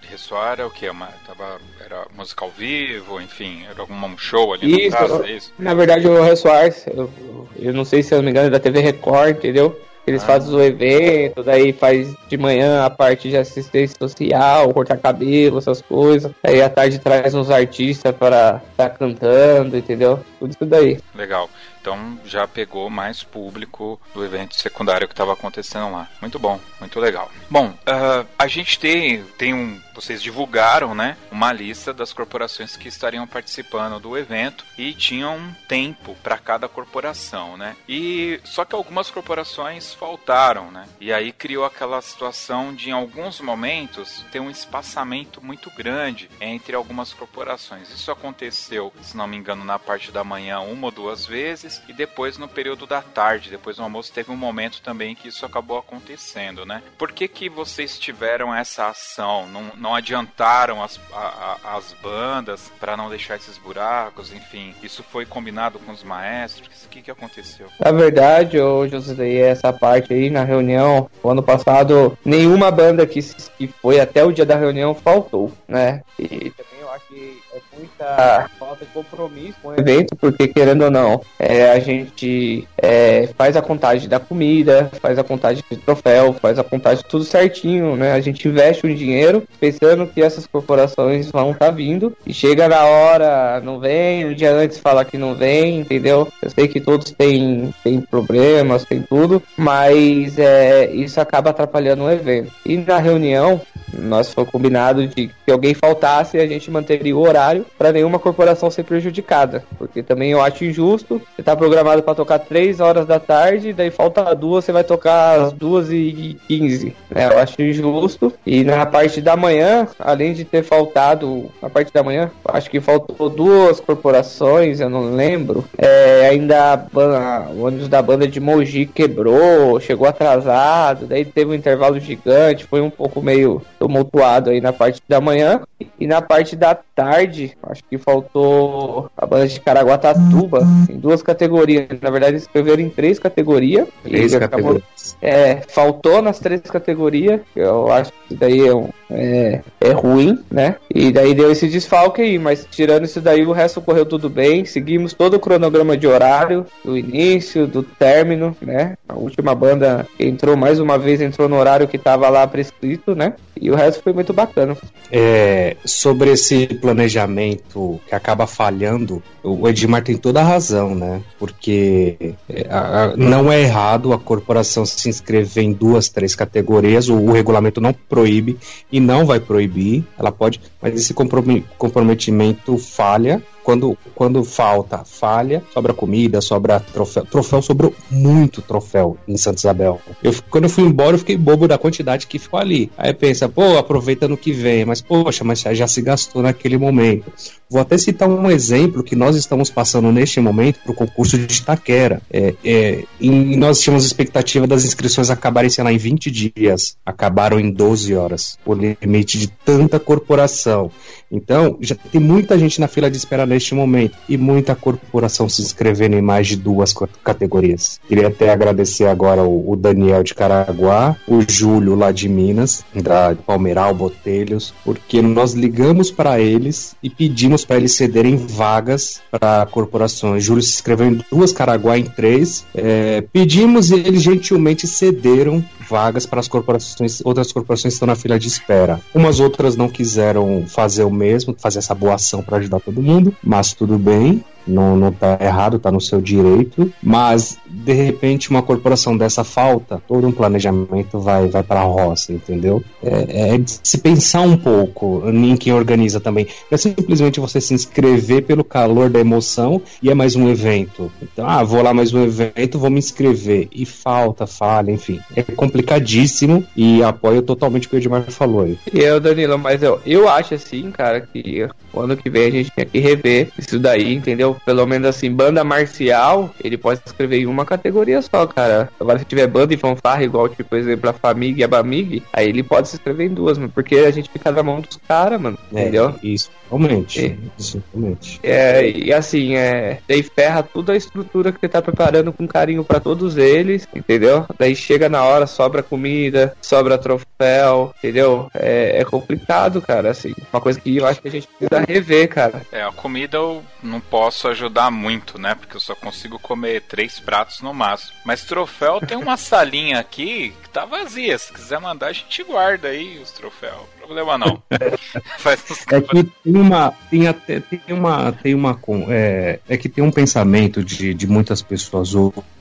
Ressoar é o que? Uma, tava era música ao vivo, enfim, era algum show ali isso, no caso, é isso? Na verdade, o Ressoar, eu, eu não sei se eu não me engano, é da TV Record, entendeu? Eles ah. fazem o evento, daí faz de manhã a parte de assistência social, cortar cabelo, essas coisas. Aí à tarde traz uns artistas para estar tá cantando, entendeu? Tudo isso daí. Legal. Então já pegou mais público do evento secundário que estava acontecendo lá. Muito bom, muito legal. Bom, uh, a gente tem, tem um. Vocês divulgaram, né? Uma lista das corporações que estariam participando do evento e tinham um tempo para cada corporação, né? E só que algumas corporações faltaram, né? E aí criou aquela situação de, em alguns momentos, ter um espaçamento muito grande entre algumas corporações. Isso aconteceu, se não me engano, na parte da manhã uma ou duas vezes e depois no período da tarde, depois do almoço, teve um momento também que isso acabou acontecendo, né? Por que que vocês tiveram essa ação? Não, não adiantaram as, a, a, as bandas para não deixar esses buracos? Enfim, isso foi combinado com os maestros? O que que aconteceu? Na verdade, ô José, essa parte aí na reunião, o ano passado, nenhuma banda que, que foi até o dia da reunião faltou, né? E também eu acho que muita falta de compromisso com o evento, porque querendo ou não, é, a gente é, faz a contagem da comida, faz a contagem de troféu, faz a contagem tudo certinho, né? A gente investe o dinheiro pensando que essas corporações vão estar tá vindo e chega na hora, não vem, um dia antes fala que não vem, entendeu? Eu sei que todos têm, têm problemas, tem tudo, mas é, isso acaba atrapalhando o evento. E na reunião, nós foi combinado de que alguém faltasse, a gente manteria o horário para nenhuma corporação ser prejudicada, porque também eu acho injusto. Você tá programado para tocar 3 horas da tarde, daí falta duas, você vai tocar às 2 e 15. Né? Eu acho injusto. E na parte da manhã, além de ter faltado na parte da manhã, acho que faltou duas corporações, eu não lembro. É, ainda a o ônibus da banda de Mogi quebrou, chegou atrasado, daí teve um intervalo gigante, foi um pouco meio tumultuado aí na parte da manhã. E na parte da tarde, acho que faltou a banda de Caraguatatuba, em duas categorias. Na verdade, escreveram em três categorias. Três categorias. é, faltou nas três categorias. Eu acho que daí é, um, é, é, ruim, né? E daí deu esse desfalque aí. Mas tirando isso daí, o resto correu tudo bem. Seguimos todo o cronograma de horário, do início, do término, né? A última banda entrou mais uma vez, entrou no horário que estava lá prescrito, né? E o resto foi muito bacana. É, sobre esse planejamento que acaba falhando, o Edmar tem toda a razão, né? Porque é, a, a, não é errado a corporação se inscrever em duas, três categorias, o, o, regulamento não proíbe e não vai proibir, ela pode, mas esse comprometimento falha quando, quando falta falha, sobra comida, sobra troféu. Troféu sobrou muito troféu em Santa Isabel. Eu, quando eu fui embora, eu fiquei bobo da quantidade que ficou ali. Aí pensa, pô, aproveita no que vem, mas poxa, mas já se gastou naquele momento. Vou até citar um exemplo que nós estamos passando neste momento para o concurso de Itaquera. É, é, e nós tínhamos expectativa das inscrições acabarem, sei lá, em 20 dias. Acabaram em 12 horas. O limite de tanta corporação. Então, já tem muita gente na fila de espera neste momento e muita corporação se inscrevendo em mais de duas categorias. Queria até agradecer agora o, Daniel de Caraguá, o Júlio lá de Minas, da Palmeiral Botelhos, porque nós ligamos para eles e pedimos para eles cederem vagas para corporações. Júlio se inscreveu em duas, Caraguá em três. É, pedimos e eles gentilmente cederam vagas para as corporações, outras corporações estão na fila de espera. Umas outras não quiseram fazer o mesmo, fazer essa boa ação para ajudar todo mundo, mas tudo bem não, não tá errado, tá no seu direito, mas de repente uma corporação dessa falta, todo um planejamento vai, vai para a roça, entendeu? É, é de se pensar um pouco em quem organiza também. Não é simplesmente você se inscrever pelo calor da emoção e é mais um evento. Então, ah, vou lá mais um evento, vou me inscrever. E falta, falha, enfim. É complicadíssimo e apoio totalmente o que o Edmar falou aí. E eu, Danilo, mas eu, eu acho assim, cara, que o ano que vem a gente tem que rever isso daí, entendeu? Pelo menos assim, banda marcial, ele pode se inscrever em uma categoria só, cara. Agora, se tiver banda e fanfarra, igual, tipo, por exemplo, a Famig e a Bamig, aí ele pode se inscrever em duas, mano, porque a gente fica na mão dos caras, mano, é, entendeu? Isso, realmente. É. Isso, realmente. É, e assim, é. Daí ferra toda a estrutura que você tá preparando com carinho para todos eles, entendeu? Daí chega na hora, sobra comida, sobra troféu, entendeu? É, é complicado, cara, assim. Uma coisa que eu acho que a gente precisa rever, cara. É, a comida eu não posso ajudar muito, né? Porque eu só consigo comer três pratos no máximo. Mas troféu tem uma salinha aqui que tá vazia. Se quiser mandar, a gente guarda aí os troféus problema não. é que tem uma. Tem até. Tem uma. Tem uma é, é que tem um pensamento de, de muitas pessoas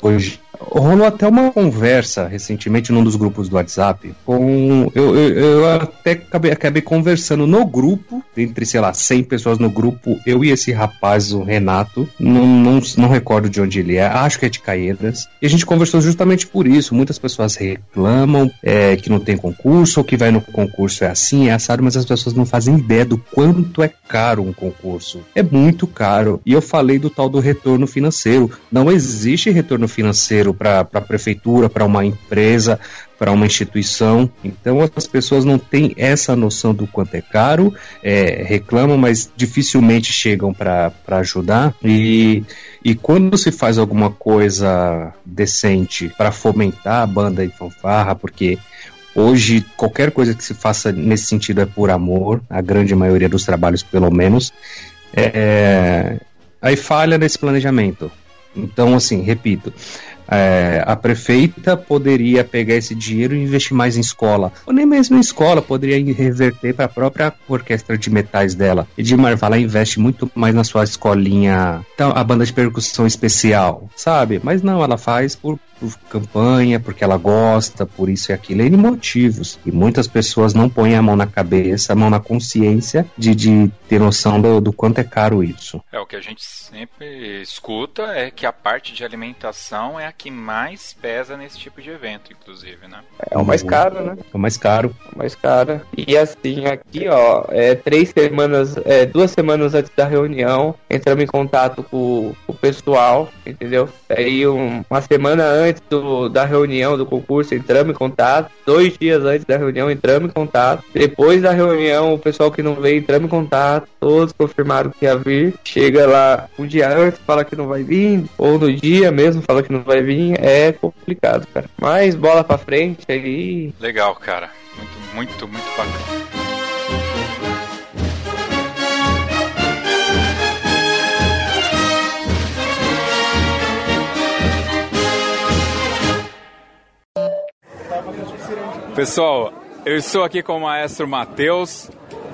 hoje. Rolou até uma conversa recentemente num dos grupos do WhatsApp com. Eu, eu, eu até acabei, acabei conversando no grupo, entre, sei lá, 100 pessoas no grupo, eu e esse rapaz, o Renato, não, não, não recordo de onde ele é, acho que é de Caedas, e a gente conversou justamente por isso. Muitas pessoas reclamam é, que não tem concurso, ou que vai no concurso é assim, é assado, mas as pessoas não fazem ideia do quanto é caro um concurso. É muito caro. E eu falei do tal do retorno financeiro. Não existe retorno financeiro para a prefeitura, para uma empresa, para uma instituição. Então as pessoas não têm essa noção do quanto é caro, é, reclamam, mas dificilmente chegam para ajudar. E, e quando se faz alguma coisa decente para fomentar a banda e fanfarra, porque Hoje, qualquer coisa que se faça nesse sentido é por amor, a grande maioria dos trabalhos, pelo menos. É, aí falha nesse planejamento. Então, assim, repito, é, a prefeita poderia pegar esse dinheiro e investir mais em escola, ou nem mesmo em escola, poderia reverter para a própria orquestra de metais dela. Edmar vai lá investe muito mais na sua escolinha, então, a banda de percussão especial, sabe? Mas não, ela faz por por campanha, porque ela gosta, por isso e aquilo, N motivos. E muitas pessoas não põem a mão na cabeça, a mão na consciência de, de ter noção do, do quanto é caro isso. É, o que a gente sempre escuta é que a parte de alimentação é a que mais pesa nesse tipo de evento, inclusive, né? É o mais caro, né? É o mais caro. É o mais caro. E assim, aqui, ó, é três semanas, é, duas semanas antes da reunião, entramos em contato com, com o pessoal, entendeu? Aí um, uma semana antes do, da reunião do concurso, entramos em contato. Dois dias antes da reunião, entramos em contato. Depois da reunião, o pessoal que não veio, entramos em contato. Todos confirmaram que ia vir. Chega lá um dia antes, fala que não vai vir. Ou no dia mesmo, fala que não vai vir. É complicado, cara. Mas bola pra frente aí. Legal, cara. Muito, muito, muito bacana. Pessoal, eu estou aqui com o maestro Matheus,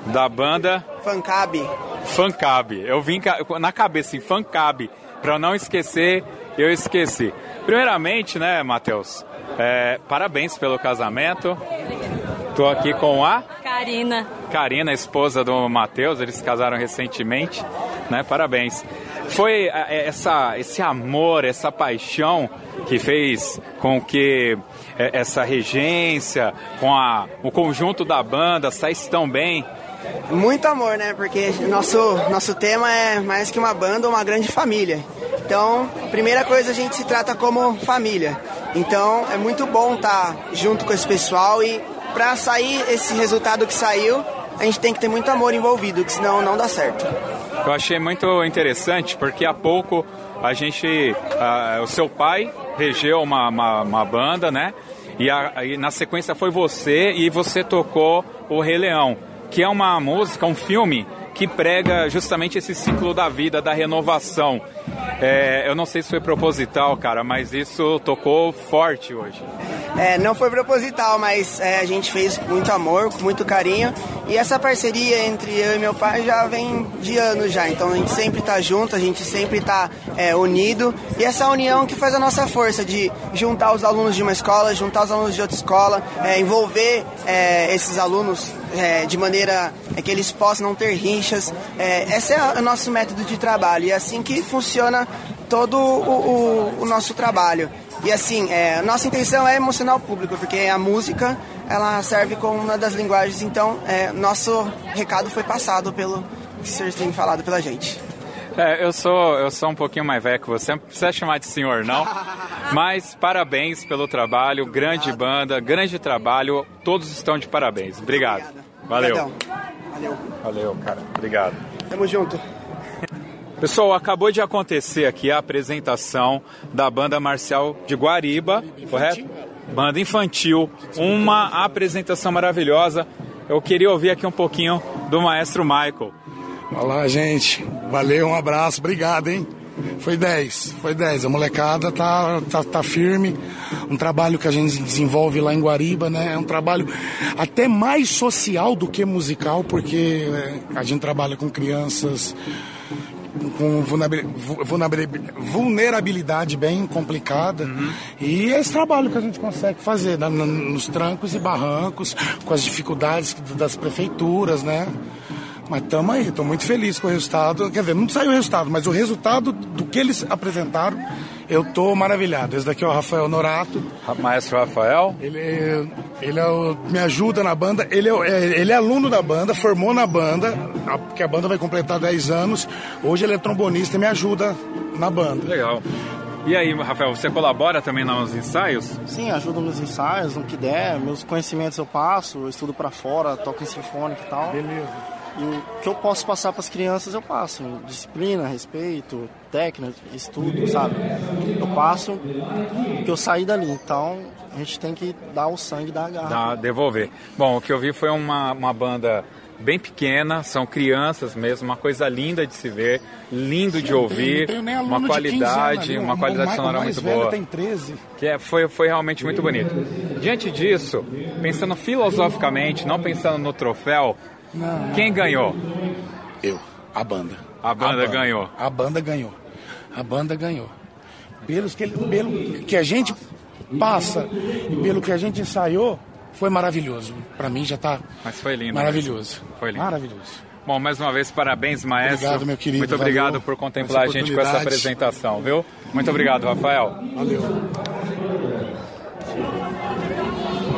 da banda Fancab. Fancab. Eu vim na cabeça, assim, Fancab. Para não esquecer, eu esqueci. Primeiramente, né, Matheus? É, parabéns pelo casamento. Estou aqui com a Karina. Karina, esposa do Matheus, eles se casaram recentemente, né? Parabéns. Foi é, é, essa, esse amor, essa paixão que fez com que é, essa regência, com a, o conjunto da banda saísse tão bem? Muito amor, né? Porque nosso, nosso tema é mais que uma banda, uma grande família. Então, primeira coisa, a gente se trata como família. Então, é muito bom estar junto com esse pessoal e para sair esse resultado que saiu, a gente tem que ter muito amor envolvido, que senão não dá certo. Eu achei muito interessante porque há pouco a gente, uh, o seu pai regeu uma, uma, uma banda, né? E, a, e, na sequência foi você e você tocou o Rei Leão, que é uma música, um filme que prega justamente esse ciclo da vida, da renovação. É, eu não sei se foi proposital, cara, mas isso tocou forte hoje. É, não foi proposital, mas é, a gente fez com muito amor, com muito carinho. E essa parceria entre eu e meu pai já vem de anos já. Então a gente sempre está junto, a gente sempre está é, unido. E essa união que faz a nossa força de juntar os alunos de uma escola, juntar os alunos de outra escola, é, envolver é, esses alunos é, de maneira que eles possam não ter rinchas. É, esse é o nosso método de trabalho e é assim que funciona todo o, o, o nosso trabalho. E assim, é, nossa intenção é emocionar o público, porque a música ela serve como uma das linguagens, então é, nosso recado foi passado pelo que vocês têm falado pela gente. É, eu sou eu sou um pouquinho mais velho que você, não precisa chamar de senhor não, mas parabéns pelo trabalho, grande banda, grande trabalho, todos estão de parabéns. Obrigado. Valeu. Valeu. Valeu, cara. Obrigado. Tamo junto. Pessoal, acabou de acontecer aqui a apresentação da banda marcial de Guariba, correto? Banda infantil, uma apresentação maravilhosa. Eu queria ouvir aqui um pouquinho do maestro Michael. Olá, gente. Valeu, um abraço, obrigado, hein? Foi 10, foi 10. A molecada tá, tá, tá firme. Um trabalho que a gente desenvolve lá em Guariba, né? É um trabalho até mais social do que musical, porque né, a gente trabalha com crianças com vulnerabilidade bem complicada. Uhum. E é esse trabalho que a gente consegue fazer né? nos trancos e barrancos, com as dificuldades das prefeituras, né? Mas estamos aí, estou muito feliz com o resultado. Quer dizer, não saiu o resultado, mas o resultado do que eles apresentaram, eu estou maravilhado. Esse daqui é o Rafael Norato. Maestro Rafael? Ele, ele é o, me ajuda na banda. Ele é, é, ele é aluno da banda, formou na banda, porque a banda vai completar 10 anos. Hoje ele é trombonista e me ajuda na banda. Legal. E aí, Rafael, você colabora também nos ensaios? Sim, ajudo nos ensaios, no que der. Meus conhecimentos eu passo, eu estudo para fora, toco em sinfônica e tal. Beleza. E o que eu posso passar para as crianças, eu passo. Disciplina, respeito, técnica, estudo, sabe? Eu passo que eu saí dali. Então, a gente tem que dar o sangue da garra. Dá, devolver. Bom, o que eu vi foi uma, uma banda bem pequena, são crianças mesmo, uma coisa linda de se ver, lindo Sim, de ouvir, tem, tem uma qualidade, anos, uma qualidade o sonora muito boa. Tem 13. Que é, foi, foi realmente muito bonito. Diante disso, pensando filosoficamente, não pensando no troféu, não, Quem ganhou? Eu, a banda. A banda, a banda ganhou. A banda ganhou. A banda ganhou. Pelos que, pelo que a gente passa e pelo que a gente ensaiou, foi maravilhoso. Para mim já tá Mas foi lindo. Maravilhoso. Foi lindo. Maravilhoso. Bom, mais uma vez, parabéns, maestro. Obrigado, meu querido. Muito obrigado Valeu. por contemplar a gente com essa apresentação, viu? Muito obrigado, Rafael. Valeu.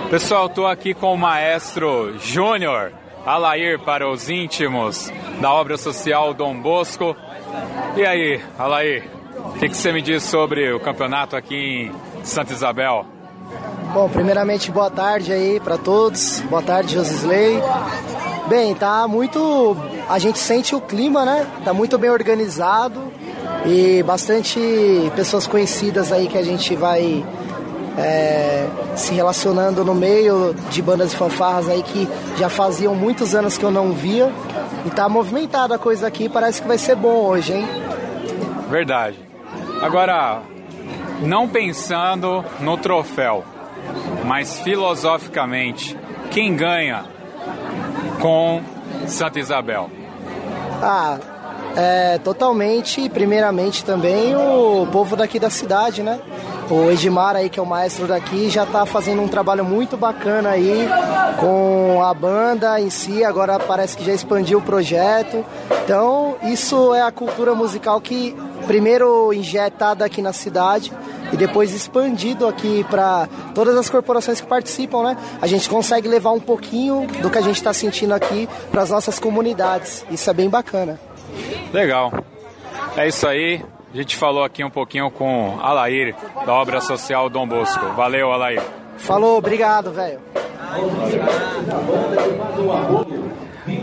Pessoal, estou aqui com o maestro Júnior. Alair para os íntimos da obra social Dom Bosco. E aí, Alair, o que, que você me diz sobre o campeonato aqui em Santa Isabel? Bom, primeiramente, boa tarde aí para todos. Boa tarde, Josisley. Bem, tá muito. A gente sente o clima, né? Tá muito bem organizado e bastante pessoas conhecidas aí que a gente vai é, se relacionando no meio de bandas de fanfarras aí que já faziam muitos anos que eu não via. E tá movimentada a coisa aqui, parece que vai ser bom hoje, hein? Verdade. Agora, não pensando no troféu, mas filosoficamente, quem ganha com Santa Isabel? Ah, é, totalmente, primeiramente também o povo daqui da cidade, né? O Edmar aí, que é o maestro daqui, já está fazendo um trabalho muito bacana aí com a banda em si, agora parece que já expandiu o projeto. Então, isso é a cultura musical que primeiro injetada aqui na cidade e depois expandido aqui para todas as corporações que participam, né? A gente consegue levar um pouquinho do que a gente está sentindo aqui para as nossas comunidades. Isso é bem bacana. Legal. É isso aí. A gente falou aqui um pouquinho com Alair, da obra social Dom Bosco. Valeu, Alair. Falou, obrigado, velho.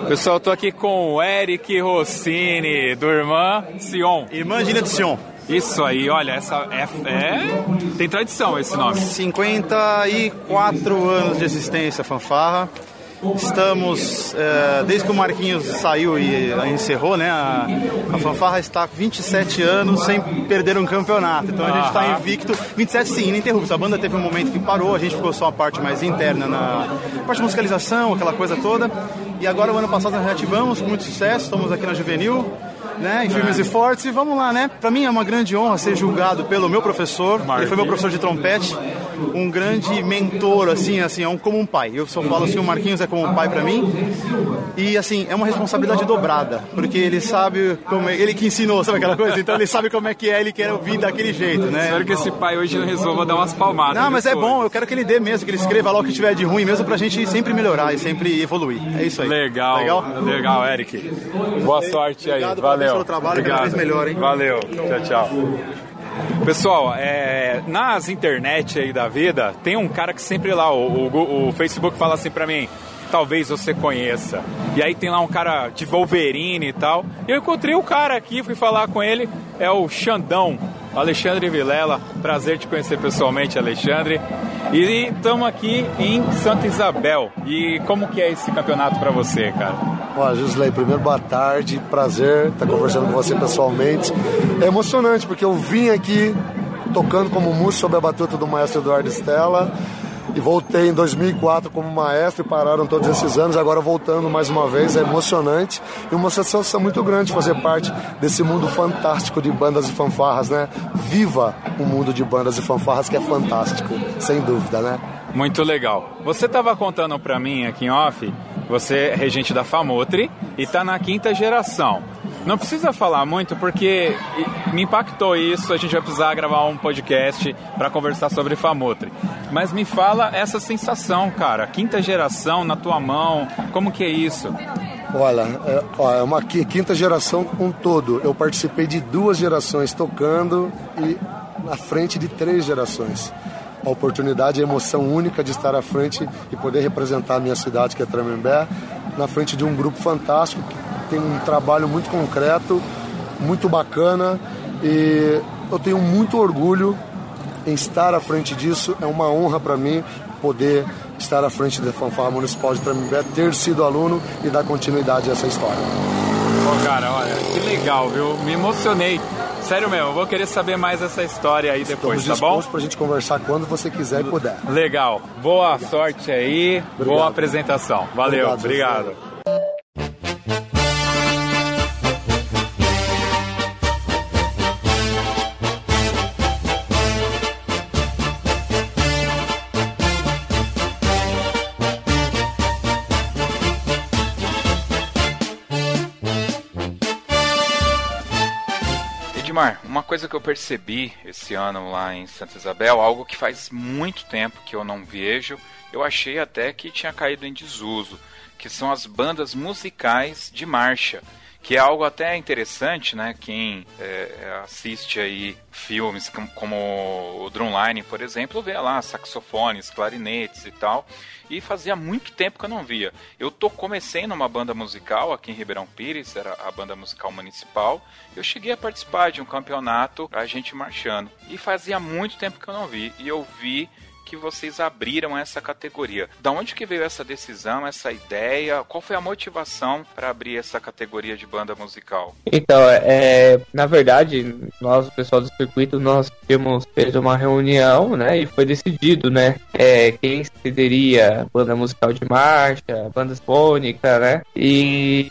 Pessoal, tô aqui com o Eric Rossini, do Irmã Sion. Irmã Gina de Sion. Isso aí, olha, essa é, é, Tem tradição esse nome. 54 anos de existência, fanfarra. Estamos, é, desde que o Marquinhos saiu e encerrou, né? A, a fanfarra está 27 anos sem perder um campeonato. Então a gente está invicto. 27 sim, ininterrupto. A banda teve um momento que parou, a gente ficou só a parte mais interna na parte de musicalização, aquela coisa toda. E agora o ano passado nós reativamos com muito sucesso, estamos aqui na Juvenil né, em Firmes e Fortes. E vamos lá, né? Para mim é uma grande honra ser julgado pelo meu professor. Ele foi meu professor de trompete, um grande mentor, assim, assim, é um, como um pai. Eu só falo assim, o Marquinhos é como um pai para mim. E assim, é uma responsabilidade dobrada, porque ele sabe como é, ele que ensinou, sabe aquela coisa? Então ele sabe como é que é, ele quer ouvir daquele jeito, né? Espero que esse pai hoje não resolva dar umas palmadas. Não, mas é bom, eu quero que ele dê mesmo, que ele escreva lá o que tiver de ruim mesmo pra gente sempre melhorar e sempre evoluir. É isso aí. Legal. Legal, Legal Eric. Boa sorte aí. Obrigado Valeu. pelo trabalho, Obrigado. cada vez melhor, hein? Valeu. Tchau, tchau. Pessoal, é, nas internet aí da vida, tem um cara que sempre lá, o, o, o Facebook fala assim pra mim, talvez você conheça. E aí tem lá um cara de Wolverine e tal. Eu encontrei o cara aqui, fui falar com ele, é o Xandão, Alexandre Vilela. Prazer te conhecer pessoalmente, Alexandre. E estamos aqui em Santa Isabel. E como que é esse campeonato para você, cara? Ó, Gisley, primeiro boa tarde, prazer estar conversando com você pessoalmente. É emocionante porque eu vim aqui tocando como músico sob a batuta do maestro Eduardo Stella e voltei em 2004 como maestro e pararam todos esses anos, agora voltando mais uma vez, é emocionante e uma sensação muito grande fazer parte desse mundo fantástico de bandas e fanfarras, né? Viva o mundo de bandas e fanfarras que é fantástico, sem dúvida, né? Muito legal. Você estava contando para mim aqui em off, você é regente da Famotri e está na quinta geração. Não precisa falar muito porque me impactou isso. A gente vai precisar gravar um podcast para conversar sobre Famotri. Mas me fala essa sensação, cara. Quinta geração na tua mão, como que é isso? Olha, é, é uma quinta geração com todo. Eu participei de duas gerações tocando e na frente de três gerações. A oportunidade e a emoção única de estar à frente e poder representar a minha cidade, que é Tremembé, na frente de um grupo fantástico que tem um trabalho muito concreto, muito bacana e eu tenho muito orgulho em estar à frente disso. É uma honra para mim poder estar à frente da Fanfarra Municipal de Tramimbé, ter sido aluno e dar continuidade a essa história. Pô, cara, olha, que legal, viu? Me emocionei. Sério mesmo, eu vou querer saber mais essa história aí depois, Estamos tá bom? para a gente conversar quando você quiser e puder. Legal. Boa sorte aí, Obrigado. boa apresentação. Valeu, Obrigado, obrigado. Coisa que eu percebi esse ano lá em Santa Isabel, algo que faz muito tempo que eu não vejo, eu achei até que tinha caído em desuso, que são as bandas musicais de marcha que é algo até interessante, né? Quem é, assiste aí filmes como, como o Drumline, por exemplo, vê lá saxofones, clarinetes e tal. E fazia muito tempo que eu não via. Eu tô comecei numa banda musical aqui em Ribeirão Pires, era a banda musical municipal. Eu cheguei a participar de um campeonato, a gente marchando. E fazia muito tempo que eu não vi. E eu vi que vocês abriram essa categoria. Da onde que veio essa decisão, essa ideia? Qual foi a motivação para abrir essa categoria de banda musical? Então, é, na verdade, nós, o pessoal do circuito, nós tínhamos feito uma reunião, né, e foi decidido, né, é, quem seria banda musical de marcha, banda fônica, né, e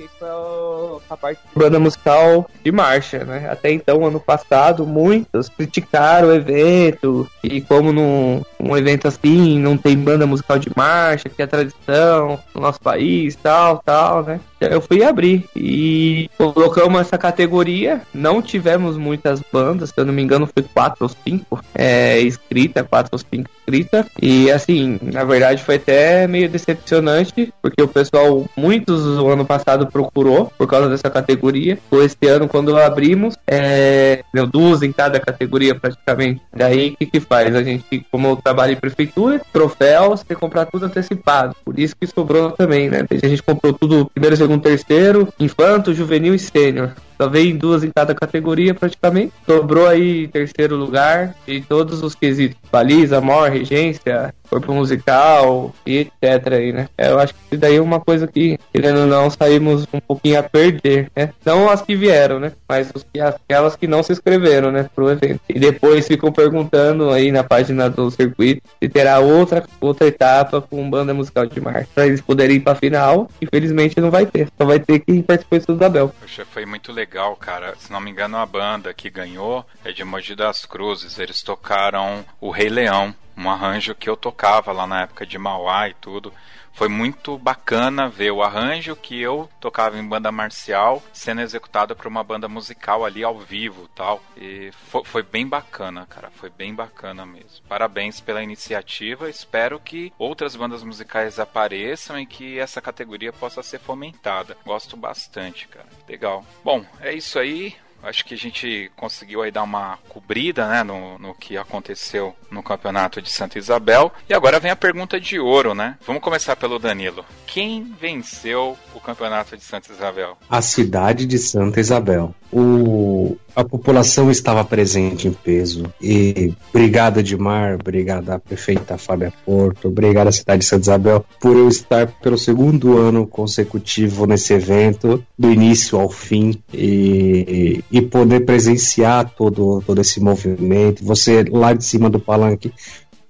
fiquei com a parte de banda musical de marcha, né, até então, ano passado, muitos criticaram o evento, e como num um evento assim, não tem banda musical de marcha, que é tradição no nosso país, tal, tal, né, eu fui abrir e colocamos essa categoria. Não tivemos muitas bandas, se eu não me engano, foi quatro ou cinco é, inscritas, quatro ou cinco inscritas. E assim, na verdade foi até meio decepcionante, porque o pessoal, muitos no ano passado procurou por causa dessa categoria. Foi esse ano, quando abrimos, é, deu duas em cada categoria praticamente. Daí o que, que faz? A gente, como eu trabalho em prefeitura, troféus, tem que comprar tudo antecipado. Por isso que sobrou também, né? A gente comprou tudo primeiro, terceiro, infanto, juvenil e sênior. Só veio duas em cada categoria praticamente. Sobrou aí terceiro lugar e todos os quesitos. Baliza, mor, regência, corpo musical e etc aí, né? Eu acho que daí é uma coisa que, querendo ou não, saímos um pouquinho a perder, né? Não as que vieram, né? Mas os, aquelas que não se inscreveram, né? Pro evento. E depois ficam perguntando aí na página do circuito se terá outra, outra etapa com banda musical de marcha. Pra eles poderem ir pra final. Infelizmente não vai ter. Só vai ter que participar do Isabel. Poxa, foi muito legal legal, cara. Se não me engano, a banda que ganhou é de Mogi das Cruzes. Eles tocaram o Rei Leão, um arranjo que eu tocava lá na época de Mauá e tudo. Foi muito bacana ver o arranjo que eu tocava em banda marcial sendo executado por uma banda musical ali ao vivo tal. E foi, foi, bem bacana, cara. Foi bem bacana mesmo. Parabéns pela iniciativa. Espero que outras bandas musicais apareçam e que essa categoria possa ser fomentada. Gosto bastante, cara. Legal. Bom, é isso aí. Acho que a gente conseguiu aí dar uma cobrida né, no, no que aconteceu no campeonato de Santa Isabel. E agora vem a pergunta de ouro, né? Vamos começar pelo Danilo. Quem venceu o campeonato de Santa Isabel? A cidade de Santa Isabel. o, a população estava presente em peso. E obrigado, Edmar, obrigado à prefeita Fábia Porto, obrigado à cidade de Santa Isabel por eu estar pelo segundo ano consecutivo nesse evento, do início ao fim, e, e poder presenciar todo, todo esse movimento. Você lá de cima do palanque,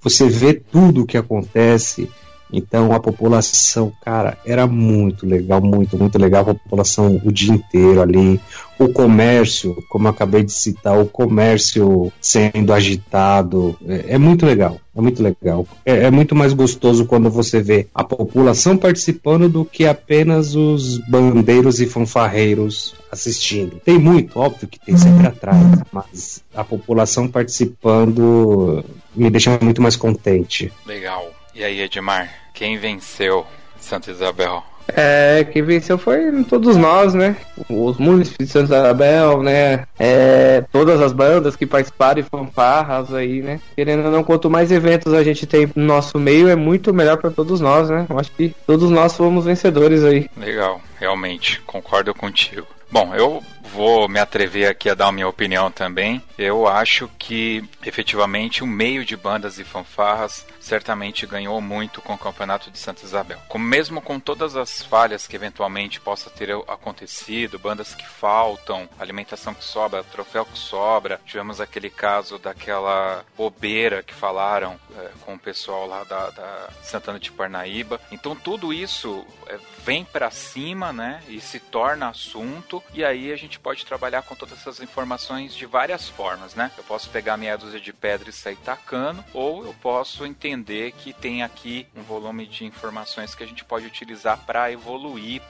você vê tudo o que acontece então a população, cara, era muito legal, muito, muito legal. A população o dia inteiro ali. O comércio, como eu acabei de citar, o comércio sendo agitado. É, é muito legal, é muito legal. É, é, muito mais gostoso quando você vê a população participando do que apenas os bandeiros e fanfarreiros assistindo. Tem muito, óbvio que tem sempre atrás, mas a população participando me deixa muito mais contente. Legal. E aí, Edmar, quem venceu Santa Isabel? É, quem venceu foi todos nós, né? Os municípios de Santa Isabel, né? É, todas as bandas que participaram e fanfarras aí, né? Querendo ou não, quanto mais eventos a gente tem no nosso meio, é muito melhor para todos nós, né? Eu acho que todos nós fomos vencedores aí. Legal, realmente, concordo contigo. Bom, eu vou me atrever aqui a dar a minha opinião também. Eu acho que efetivamente o meio de bandas e fanfarras certamente ganhou muito com o Campeonato de Santa Isabel. Como mesmo com todas as falhas que eventualmente possa ter acontecido, bandas que faltam, alimentação que sobra, troféu que sobra, tivemos aquele caso daquela bobeira que falaram é, com o pessoal lá da, da, Santana de Parnaíba. Então tudo isso é, vem para cima, né, e se torna assunto, e aí a gente pode trabalhar com todas essas informações de várias formas, né? Eu posso pegar meia dúzia de pedra e sair tacando, ou eu posso entender que tem aqui um volume de informações que a gente pode utilizar para evoluir,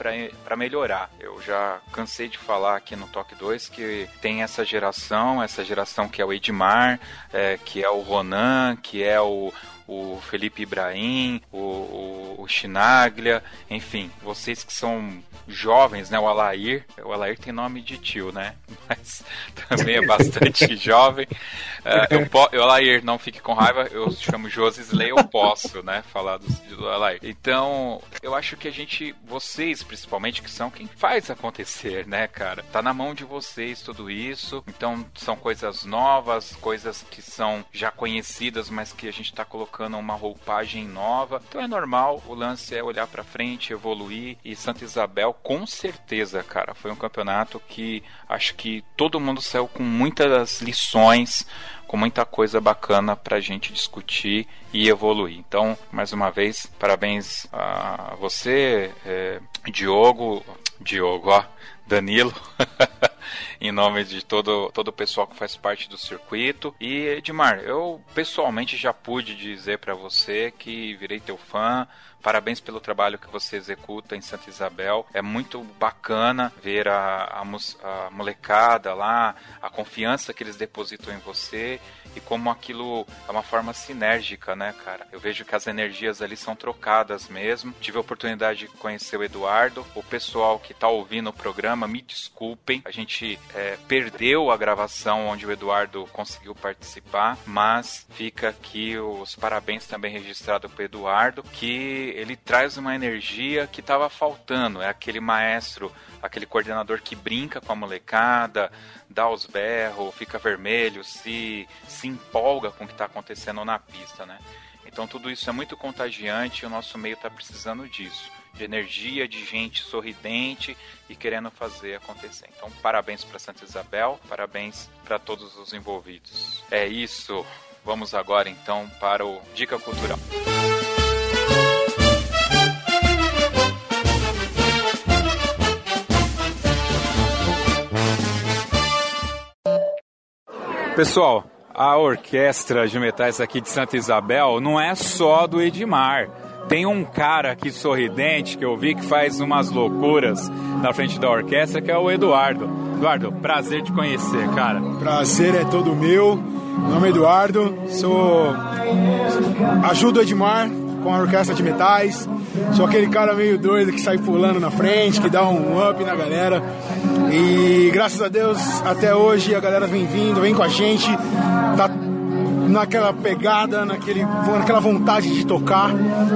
para melhorar. Eu já cansei de falar aqui no Toque 2 que tem essa geração, essa geração que é o Edmar, é, que é o Ronan, que é o, o Felipe Ibrahim, o, o, o Chinaglia, enfim, vocês que são jovens, né? O Alair, o Alair tem nome de tio, né? Mas também é bastante jovem. Uh, eu, Alair, não fique com raiva, eu chamo Josisley, eu posso, né? Falar do, do Alair. Então, eu acho que a gente, vocês principalmente, que são quem faz acontecer, né, cara? Tá na mão de vocês tudo isso. Então, são coisas novas, coisas que são já conhecidas, mas que a gente tá colocando uma roupagem nova. Então é normal, o lance é olhar para frente, evoluir e Santa Isabel com certeza, cara, foi um campeonato que acho que todo mundo saiu com muitas lições, com muita coisa bacana pra gente discutir e evoluir. Então, mais uma vez, parabéns a você, é, Diogo, Diogo, ó, Danilo. em nome de todo, todo o pessoal que faz parte do circuito. E Edmar, eu pessoalmente já pude dizer para você que virei teu fã. Parabéns pelo trabalho que você executa em Santa Isabel. É muito bacana ver a, a, a molecada lá, a confiança que eles depositam em você e como aquilo é uma forma sinérgica, né, cara? Eu vejo que as energias ali são trocadas mesmo. Tive a oportunidade de conhecer o Eduardo. O pessoal que tá ouvindo o programa, me desculpem, a gente é, perdeu a gravação onde o Eduardo conseguiu participar, mas fica aqui os parabéns também registrado pro Eduardo, que ele traz uma energia que estava faltando. É aquele maestro, aquele coordenador que brinca com a molecada, dá os berros, fica vermelho, se, se empolga com o que está acontecendo na pista, né? Então tudo isso é muito contagiante e o nosso meio está precisando disso. De energia, de gente sorridente e querendo fazer acontecer. Então, parabéns para Santa Isabel, parabéns para todos os envolvidos. É isso. Vamos agora então para o Dica Cultural. Pessoal, a orquestra de metais aqui de Santa Isabel não é só do Edmar. Tem um cara aqui sorridente que eu vi que faz umas loucuras na frente da orquestra, que é o Eduardo. Eduardo, prazer te conhecer, cara. Prazer é todo meu. Meu nome é Eduardo, sou. ajudo o Edmar com a orquestra de metais. Sou aquele cara meio doido que sai pulando na frente, que dá um up na galera. E graças a Deus, até hoje a galera vem vindo, vem com a gente. Tá naquela pegada, naquele, naquela vontade de tocar.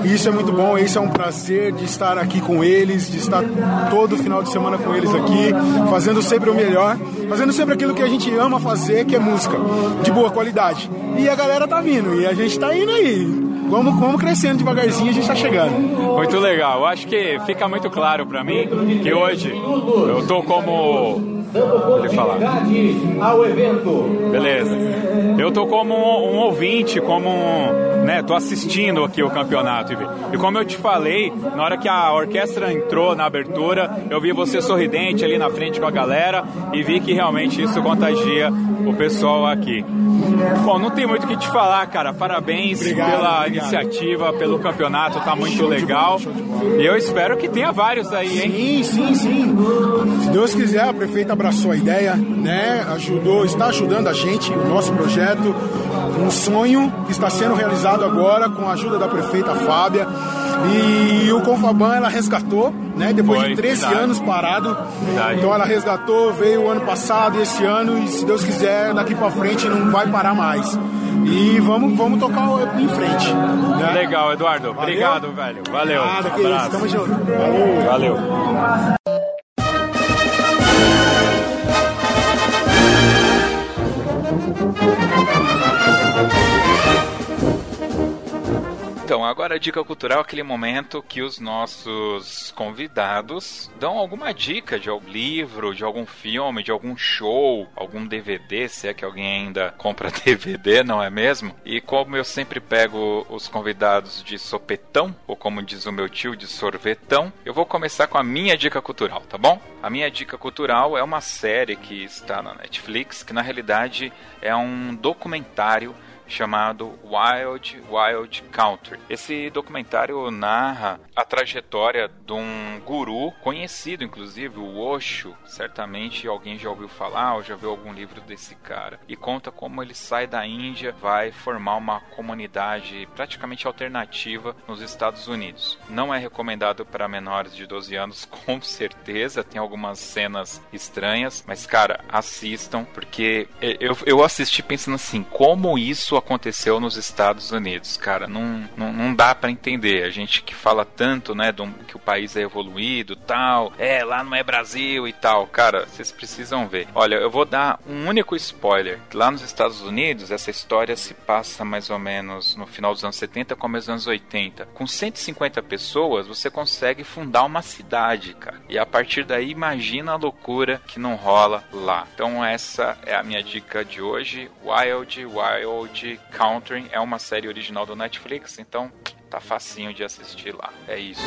E isso é muito bom, esse é um prazer de estar aqui com eles, de estar todo final de semana com eles aqui, fazendo sempre o melhor, fazendo sempre aquilo que a gente ama fazer, que é música, de boa qualidade. E a galera tá vindo, e a gente tá indo aí. Vamos, vamos crescendo devagarzinho, a gente tá chegando. Muito legal. Eu acho que fica muito claro para mim que hoje eu tô como ele falar. ao evento. Beleza. Eu tô como um, um, ouvinte, como um, né, tô assistindo aqui o campeonato. E como eu te falei, na hora que a orquestra entrou na abertura, eu vi você sorridente ali na frente com a galera e vi que realmente isso contagia o pessoal aqui. Bom, não tem muito o que te falar, cara. Parabéns obrigado, pela obrigado. iniciativa, pelo campeonato, tá muito show legal. Bola, e eu espero que tenha vários aí, hein? Sim, sim, sim. Se Deus quiser, a prefeita abraçou a ideia, né? Ajudou, está ajudando a gente, o nosso projeto, um sonho que está sendo realizado agora com a ajuda da prefeita Fábia. E o Confaban ela resgatou, né? Depois Foi, de 13 verdade. anos parado. Verdade. Então ela resgatou, veio o ano passado e esse ano, e se Deus quiser, daqui para frente não vai parar mais. E vamos, vamos tocar em frente. Né? Legal, Eduardo. Valeu? Obrigado, velho. Valeu. Nada, que isso. Tamo junto. Valeu. Valeu. Então, agora a dica cultural é aquele momento que os nossos convidados dão alguma dica de algum livro, de algum filme, de algum show, algum DVD, se é que alguém ainda compra DVD, não é mesmo? E como eu sempre pego os convidados de sopetão, ou como diz o meu tio, de sorvetão, eu vou começar com a minha dica cultural, tá bom? A minha dica cultural é uma série que está na Netflix, que na realidade é um documentário chamado Wild Wild Country. Esse documentário narra a trajetória de um guru conhecido, inclusive o Osho. Certamente alguém já ouviu falar ou já viu algum livro desse cara. E conta como ele sai da Índia, vai formar uma comunidade praticamente alternativa nos Estados Unidos. Não é recomendado para menores de 12 anos, com certeza. Tem algumas cenas estranhas, mas cara, assistam porque eu, eu assisti pensando assim, como isso isso aconteceu nos Estados Unidos, cara. Não, não, não dá para entender. A gente que fala tanto, né, do, que o país é evoluído, tal, é, lá não é Brasil e tal. Cara, vocês precisam ver. Olha, eu vou dar um único spoiler. Lá nos Estados Unidos, essa história se passa mais ou menos no final dos anos 70, começo dos anos 80. Com 150 pessoas, você consegue fundar uma cidade, cara. E a partir daí, imagina a loucura que não rola lá. Então essa é a minha dica de hoje. Wild, Wild Country é uma série original do Netflix, então tá facinho de assistir lá. É isso.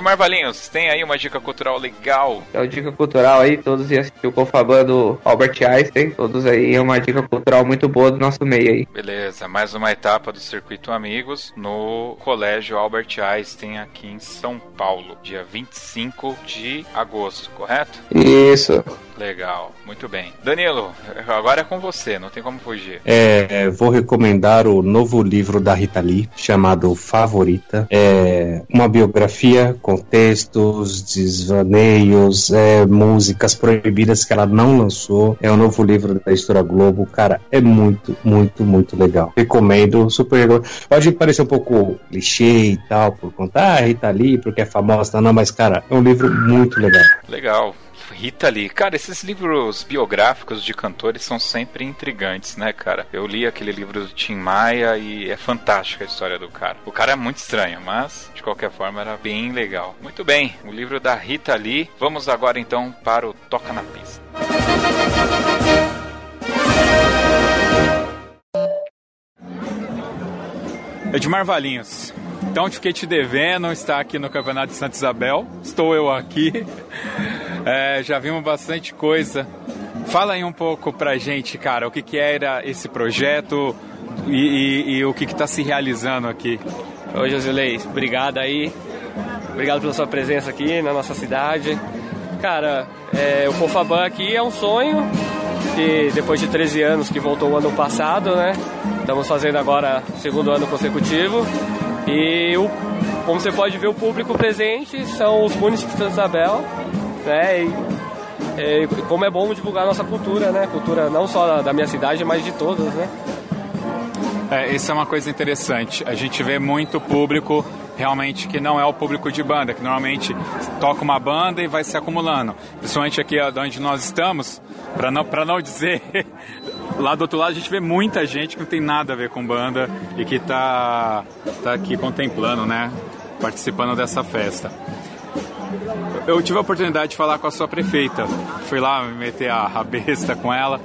Edmar Valinhos, tem aí uma dica cultural legal? É uma dica cultural aí, todos iam assistir o Confabando do Albert Einstein, todos aí, é uma dica cultural muito boa do nosso meio aí. Beleza, mais uma etapa do Circuito Amigos no Colégio Albert Einstein aqui em São Paulo, dia 25 de agosto, correto? Isso. Legal, muito bem. Danilo, agora é com você, não tem como fugir. É, vou recomendar o novo livro da Rita Lee, chamado Favorita. É uma biografia com textos, desvaneios, é, músicas proibidas que ela não lançou. É um novo livro da Editora Globo. Cara, é muito, muito, muito legal. Recomendo, super. Pode parecer um pouco clichê e tal, por contar ah, Rita Lee, porque é famosa, não, mas, cara, é um livro muito legal. Legal. Rita Lee. Cara, esses livros biográficos de cantores são sempre intrigantes, né, cara? Eu li aquele livro do Tim Maia e é fantástica a história do cara. O cara é muito estranho, mas de qualquer forma era bem legal. Muito bem, o livro da Rita Lee. Vamos agora então para o Toca na Pista. Edmar Valinhos. Então fiquei te devendo, está aqui no Campeonato de Santa Isabel. Estou eu aqui. É, já vimos bastante coisa. Fala aí um pouco pra gente, cara, o que, que era esse projeto e, e, e o que está se realizando aqui. Oi, Josilei, obrigado aí. Obrigado pela sua presença aqui na nossa cidade. Cara, é, o Confaban aqui é um sonho que depois de 13 anos que voltou o ano passado, né? Estamos fazendo agora segundo ano consecutivo. E o, como você pode ver, o público presente são os municípios de Santa Isabel, né? E é, como é bom divulgar a nossa cultura, né? Cultura não só da minha cidade, mas de todas, né? É, isso é uma coisa interessante. A gente vê muito público realmente que não é o público de banda, que normalmente toca uma banda e vai se acumulando. Principalmente aqui onde nós estamos, para não, não dizer. Lá do outro lado a gente vê muita gente que não tem nada a ver com banda e que está tá aqui contemplando, né? Participando dessa festa. Eu tive a oportunidade de falar com a sua prefeita. Fui lá me meter a, a besta com ela.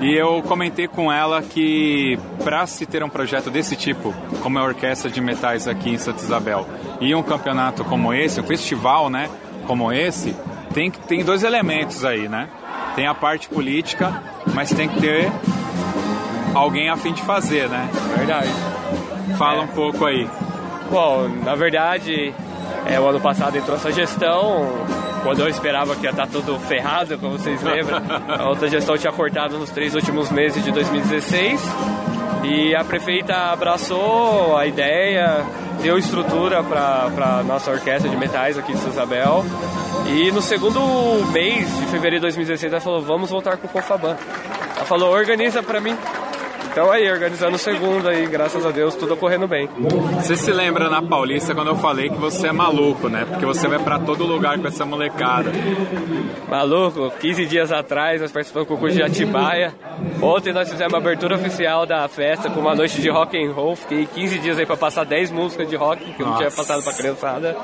E eu comentei com ela que para se ter um projeto desse tipo, como é a Orquestra de Metais aqui em Santa Isabel, e um campeonato como esse, um festival, né, como esse, tem tem dois elementos aí, né? Tem a parte política, mas tem que ter alguém a fim de fazer, né? Verdade. Fala é. um pouco aí. Bom, na verdade, é, o ano passado entrou essa gestão, quando eu esperava que ia estar tudo ferrado, como vocês lembram. A outra gestão tinha cortado nos três últimos meses de 2016. E a prefeita abraçou a ideia, deu estrutura para a nossa orquestra de metais aqui de São Isabel. E no segundo mês de fevereiro de 2016 ela falou, vamos voltar com o Cofaban. Ela falou, organiza para mim. Então aí, organizando o segundo aí, graças a Deus, tudo ocorrendo bem. Você se lembra na Paulista quando eu falei que você é maluco, né? Porque você vai para todo lugar com essa molecada. Maluco, 15 dias atrás nós participamos do concurso de Atibaia. Ontem nós fizemos a abertura oficial da festa com uma noite de rock and roll. Fiquei 15 dias aí para passar 10 músicas de rock que eu não tinha passado pra criançada.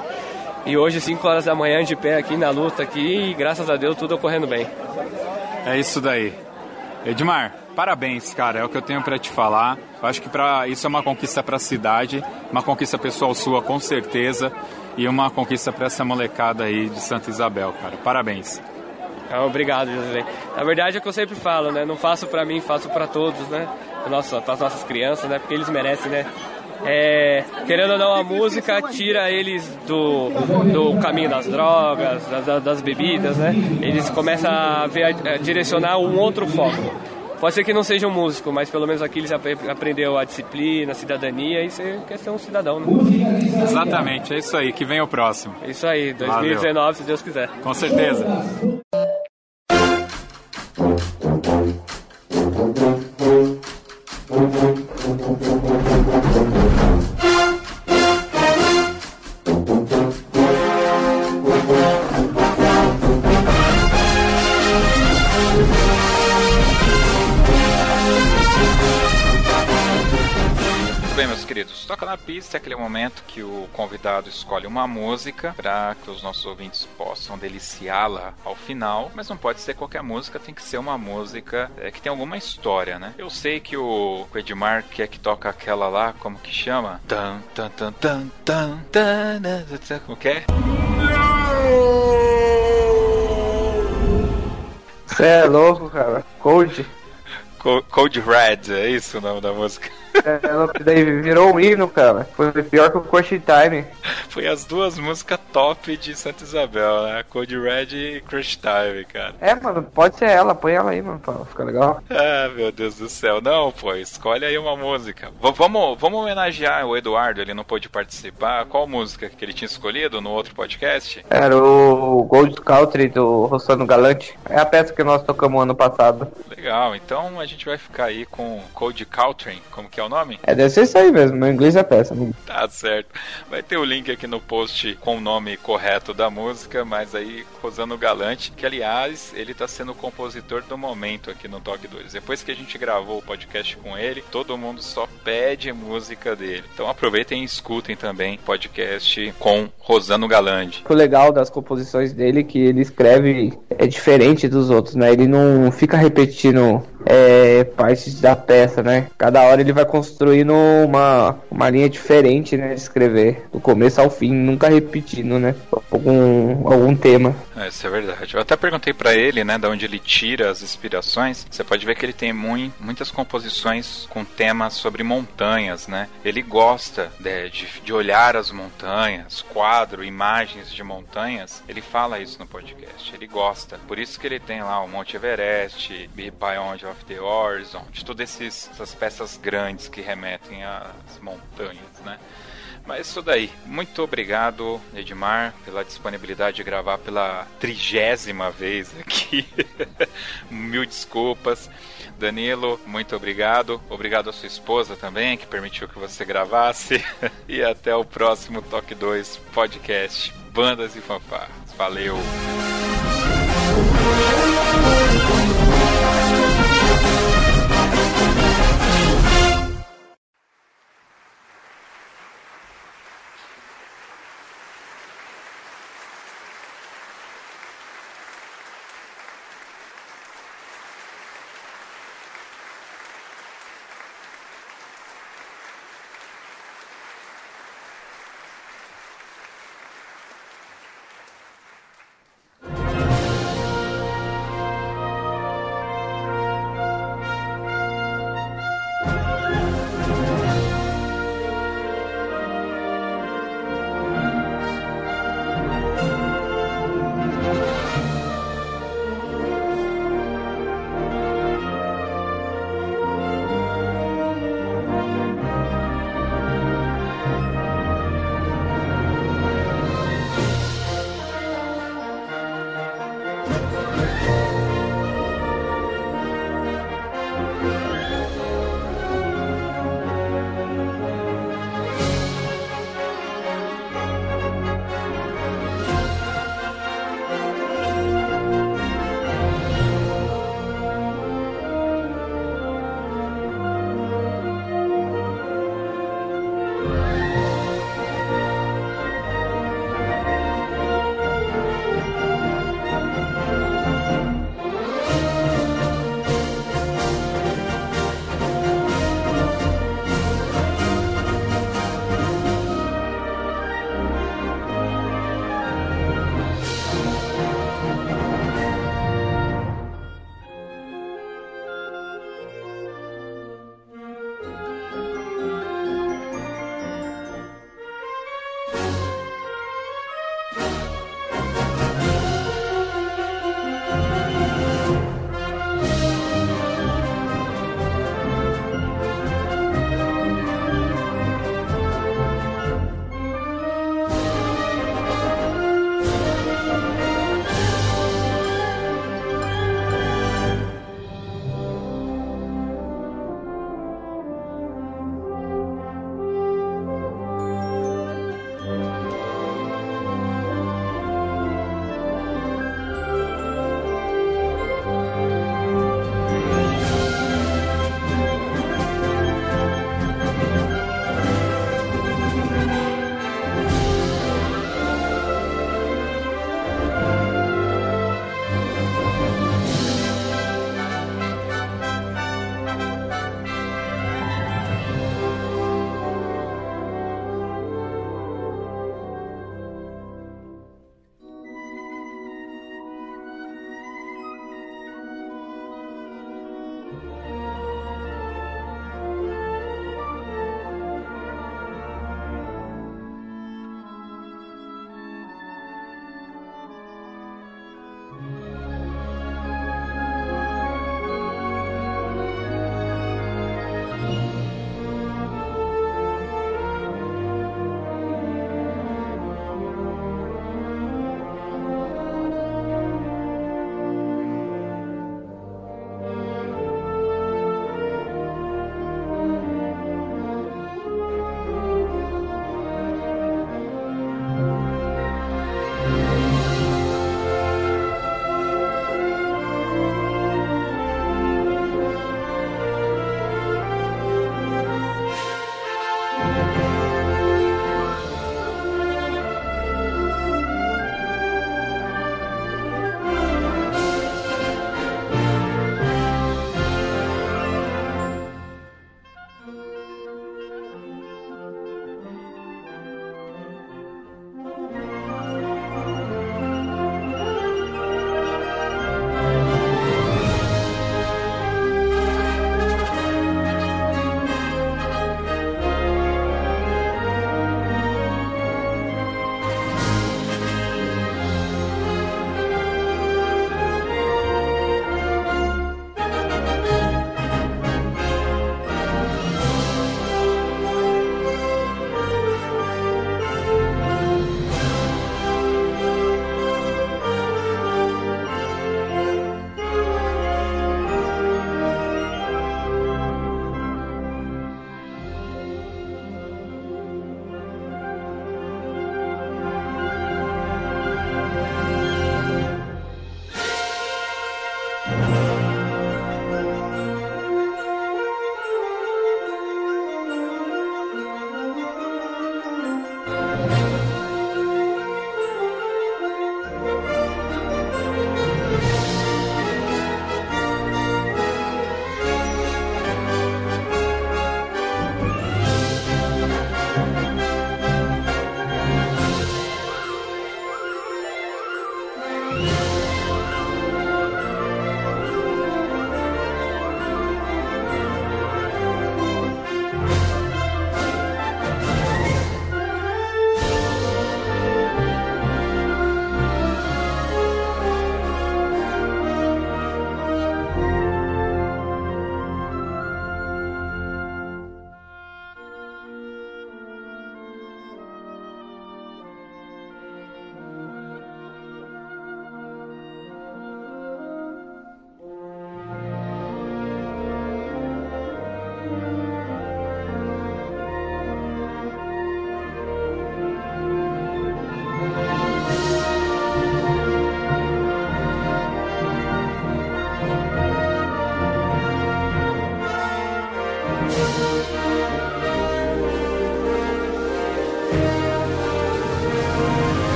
E hoje, 5 horas da manhã, de pé aqui na luta aqui, e graças a Deus tudo ocorrendo bem. É isso daí. Edmar, parabéns, cara, é o que eu tenho para te falar. Eu acho que pra, isso é uma conquista para a cidade, uma conquista pessoal sua, com certeza, e uma conquista para essa molecada aí de Santa Isabel, cara. Parabéns. Ah, obrigado, José. Na verdade é o que eu sempre falo, né? Não faço para mim, faço para todos, né? Para as nossas crianças, né? Porque eles merecem, né? É, querendo ou não, a música tira eles do, do caminho das drogas, das, das bebidas, né? Eles começam a, ver, a direcionar um outro foco. Pode ser que não seja um músico, mas pelo menos aqui eles aprendeu a disciplina, a cidadania e você quer ser um cidadão, né? Exatamente, é isso aí, que vem o próximo. É isso aí, 2019, Valeu. se Deus quiser. Com certeza. Toca na Pista é aquele momento que o convidado escolhe uma música para que os nossos ouvintes possam deliciá-la ao final, mas não pode ser qualquer música, tem que ser uma música é, que tem alguma história, né? Eu sei que o, Edmar quer que toca aquela lá, como que chama? Tan, tan, tan, tan, tan, tan, tan, como que é? Você é louco, cara. Cold. Cold Red, é isso o nome da música? Ela daí virou um hino, cara. Foi pior que o Crush Time. Foi as duas músicas top de Santa Isabel, né? Code Red e Crush Time, cara. É, mano, pode ser ela, põe ela aí, mano, pra ficar legal. Ah, meu Deus do céu. Não, pô, escolhe aí uma música. V vamos, vamos homenagear o Eduardo, ele não pôde participar. Qual música que ele tinha escolhido no outro podcast? Era o Gold Country do Rossano Galante. É a peça que nós tocamos ano passado. Legal, então a gente vai ficar aí com Cold Country, como que é o nome? É, deve ser isso aí mesmo. Meu inglês é péssimo. Tá certo. Vai ter o link aqui no post com o nome correto da música, mas aí Rosano Galante, que aliás, ele tá sendo o compositor do momento aqui no Toque 2. Depois que a gente gravou o podcast com ele, todo mundo só pede música dele. Então aproveitem e escutem também o podcast com Rosano Galante. O legal das composições dele é que ele escreve é diferente dos outros, né? Ele não fica repetindo é, partes da peça, né? Cada hora ele vai construindo uma, uma linha diferente, né? De escrever, do começo ao fim, nunca repetindo, né? Algum, algum tema. É, isso é verdade. Eu até perguntei para ele, né, da onde ele tira as inspirações. Você pode ver que ele tem muito, muitas composições com temas sobre montanhas, né? Ele gosta de, de, de olhar as montanhas, quadro, imagens de montanhas. Ele fala isso no podcast. Ele gosta. Por isso que ele tem lá o Monte Everest, Beyond of the Horizon, de todas essas peças grandes que remetem às montanhas, né? Mas isso daí. Muito obrigado, Edmar, pela disponibilidade de gravar pela trigésima vez aqui. Mil desculpas. Danilo, muito obrigado. Obrigado à sua esposa também, que permitiu que você gravasse. e até o próximo Toque 2 podcast Bandas e Fanfarras. Valeu!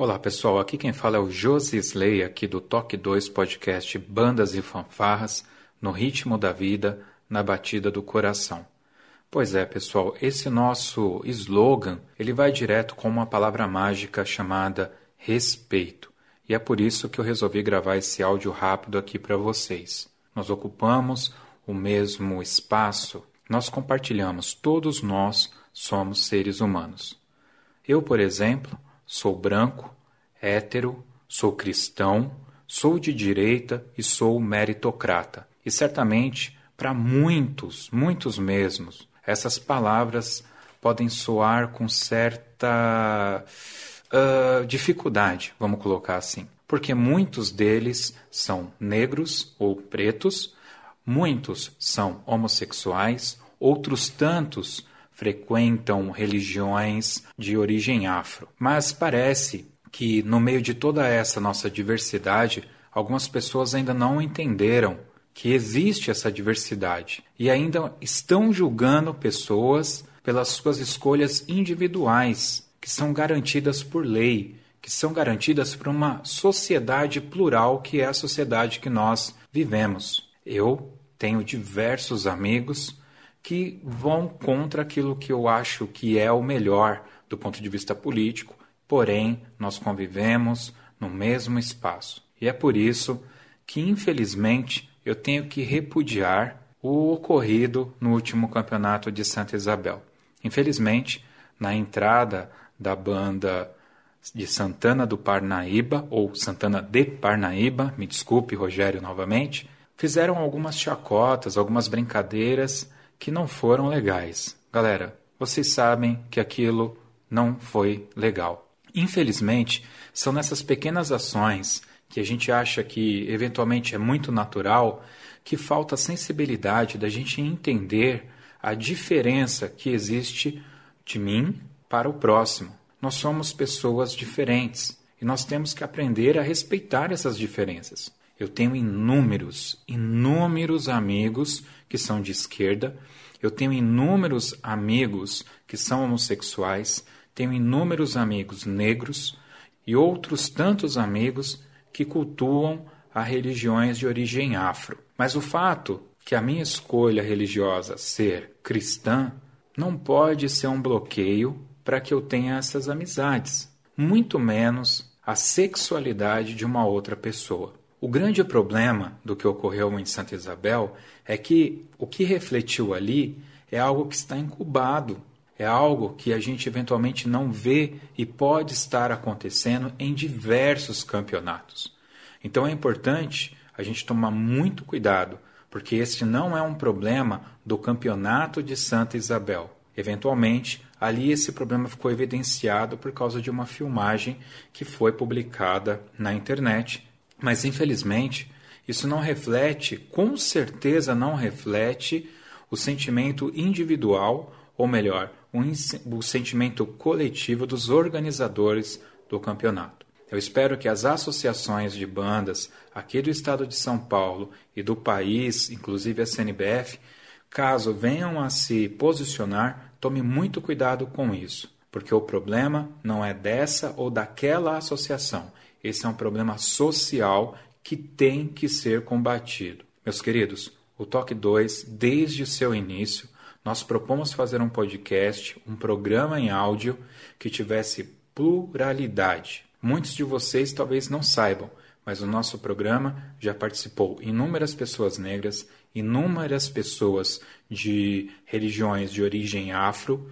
Olá pessoal, aqui quem fala é o Josi Slay, aqui do Toque 2 Podcast Bandas e Fanfarras, no ritmo da vida, na batida do coração. Pois é, pessoal, esse nosso slogan, ele vai direto com uma palavra mágica chamada respeito. E é por isso que eu resolvi gravar esse áudio rápido aqui para vocês. Nós ocupamos o mesmo espaço, nós compartilhamos, todos nós somos seres humanos. Eu, por exemplo, sou branco, hétero, sou cristão, sou de direita e sou meritocrata. E certamente, para muitos, muitos mesmos, essas palavras podem soar com certa uh, dificuldade, vamos colocar assim. Porque muitos deles são negros ou pretos, muitos são homossexuais, outros tantos frequentam religiões de origem afro. Mas parece que, no meio de toda essa nossa diversidade, algumas pessoas ainda não entenderam que existe essa diversidade e ainda estão julgando pessoas pelas suas escolhas individuais, que são garantidas por lei, que são garantidas por uma sociedade plural que é a sociedade que nós vivemos. Eu tenho diversos amigos que vão contra aquilo que eu acho que é o melhor do ponto de vista político, porém nós convivemos no mesmo espaço. E é por isso que, infelizmente, eu tenho que repudiar o ocorrido no último campeonato de Santa Isabel. Infelizmente, na entrada da banda de Santana do Parnaíba, ou Santana de Parnaíba, me desculpe, Rogério, novamente, fizeram algumas chacotas, algumas brincadeiras que não foram legais. Galera, vocês sabem que aquilo não foi legal. Infelizmente, são nessas pequenas ações que a gente acha que eventualmente é muito natural que falta a sensibilidade da gente entender a diferença que existe de mim para o próximo. Nós somos pessoas diferentes e nós temos que aprender a respeitar essas diferenças. Eu tenho inúmeros, inúmeros amigos que são de esquerda, eu tenho inúmeros amigos que são homossexuais, tenho inúmeros amigos negros e outros tantos amigos que cultuam a religiões de origem afro. Mas o fato que a minha escolha religiosa ser cristã não pode ser um bloqueio para que eu tenha essas amizades, muito menos a sexualidade de uma outra pessoa. O grande problema do que ocorreu em Santa Isabel é que o que refletiu ali é algo que está incubado, é algo que a gente eventualmente não vê e pode estar acontecendo em diversos campeonatos. Então é importante a gente tomar muito cuidado, porque este não é um problema do campeonato de Santa Isabel. Eventualmente, ali esse problema ficou evidenciado por causa de uma filmagem que foi publicada na internet mas, infelizmente, isso não reflete, com certeza não reflete, o sentimento individual, ou melhor, o, sentimento coletivo dos organizadores do campeonato. Eu espero que as associações de bandas aqui do estado de São Paulo e do país, inclusive a CNBF, caso venham a se posicionar, tome muito cuidado com isso, porque o problema não é dessa ou daquela associação, esse é um problema social que tem que ser combatido. Meus queridos, o Toque 2, desde seu início, nós propomos fazer um podcast, um programa em áudio que tivesse pluralidade. Muitos de vocês talvez não saibam, mas o nosso programa já participou inúmeras pessoas negras, inúmeras pessoas de religiões de origem afro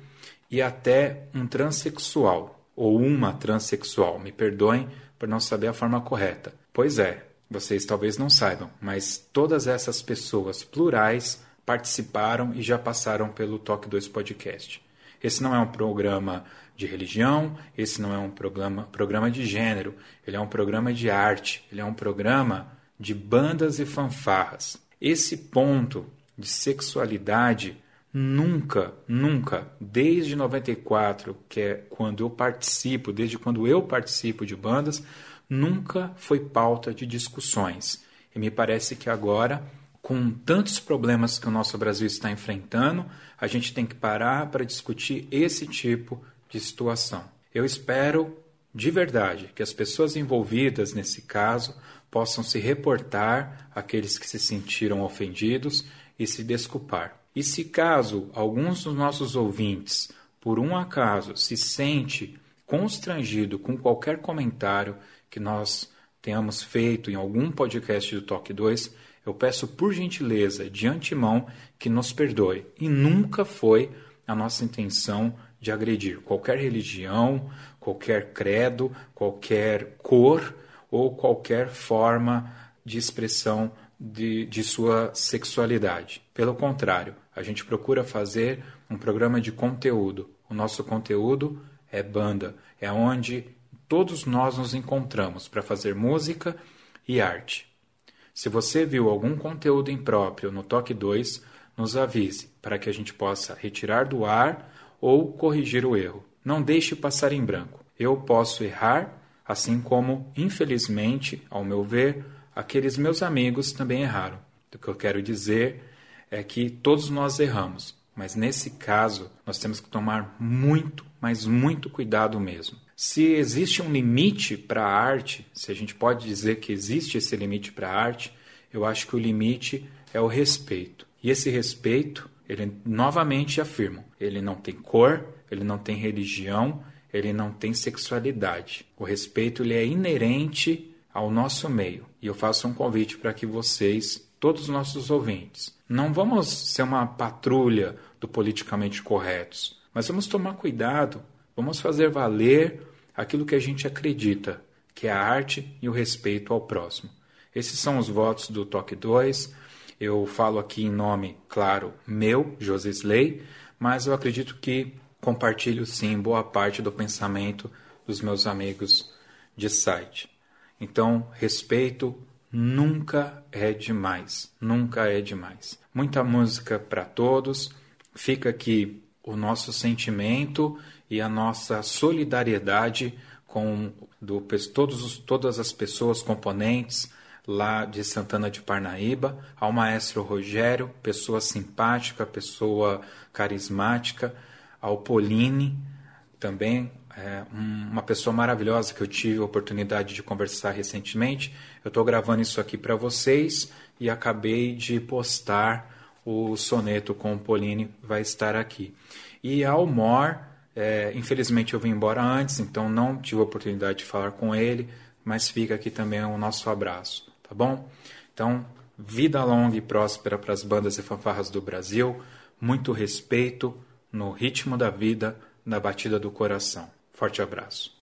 e até um transexual ou uma transexual. Me perdoem por não saber a forma correta. Pois é, vocês talvez não saibam, mas todas essas pessoas plurais participaram e já passaram pelo Toque 2 Podcast. Esse não é um programa de religião, esse não é um programa, programa de gênero, ele é um programa de arte, ele é um programa de bandas e fanfarras. Esse ponto de sexualidade nunca, nunca, desde 94, que é quando eu participo, desde quando eu participo de bandas, nunca foi pauta de discussões. E me parece que agora, com tantos problemas que o nosso Brasil está enfrentando, a gente tem que parar para discutir esse tipo de situação. Eu espero de verdade que as pessoas envolvidas nesse caso possam se reportar àqueles que se sentiram ofendidos e se desculpar. E se caso alguns dos nossos ouvintes, por um acaso, se sente constrangido com qualquer comentário que nós tenhamos feito em algum podcast do Toque 2, eu peço por gentileza, de antemão, que nos perdoe. E nunca foi a nossa intenção de agredir qualquer religião, qualquer credo, qualquer cor ou qualquer forma de expressão de, de sua sexualidade. Pelo contrário, a gente procura fazer um programa de conteúdo. O nosso conteúdo é banda, é onde todos nós nos encontramos para fazer música e arte. Se você viu algum conteúdo impróprio no Toque 2, nos avise para que a gente possa retirar do ar ou corrigir o erro. Não deixe passar em branco. Eu posso errar, assim como, infelizmente, ao meu ver, aqueles meus amigos também erraram. O que eu quero dizer é que todos nós erramos, mas nesse caso nós temos que tomar muito, mas muito cuidado mesmo. Se existe um limite para a arte, se a gente pode dizer que existe esse limite para a arte, eu acho que o limite é o respeito. E esse respeito, ele novamente afirmo, ele não tem cor, ele não tem religião, ele não tem sexualidade. O respeito ele é inerente ao nosso meio. E eu faço um convite para que vocês, todos os nossos ouvintes, não vamos ser uma patrulha do politicamente corretos, mas vamos tomar cuidado, vamos fazer valer aquilo que a gente acredita, que é a arte e o respeito ao próximo. Esses são os votos do Toque 2. Eu falo aqui em nome, claro, meu, José Slay, mas eu acredito que compartilho sim boa parte do pensamento dos meus amigos de site. Então, respeito nunca é demais, nunca é demais. Muita música para todos. Fica aqui o nosso sentimento e a nossa solidariedade com do, todos, todas as pessoas componentes lá de Santana de Parnaíba, ao maestro Rogério, pessoa simpática, pessoa carismática, ao Pauline, também é, uma pessoa maravilhosa que eu tive a oportunidade de conversar recentemente. Eu estou gravando isso aqui para vocês e acabei de postar o soneto com o Pauline, vai estar aqui. E ao Mor, é, infelizmente eu vim embora antes, então não tive a oportunidade de falar com ele, mas fica aqui também o nosso abraço tá bom? Então, vida longa e próspera para as bandas e fanfarras do Brasil, muito respeito no ritmo da vida, na batida do coração. Forte abraço.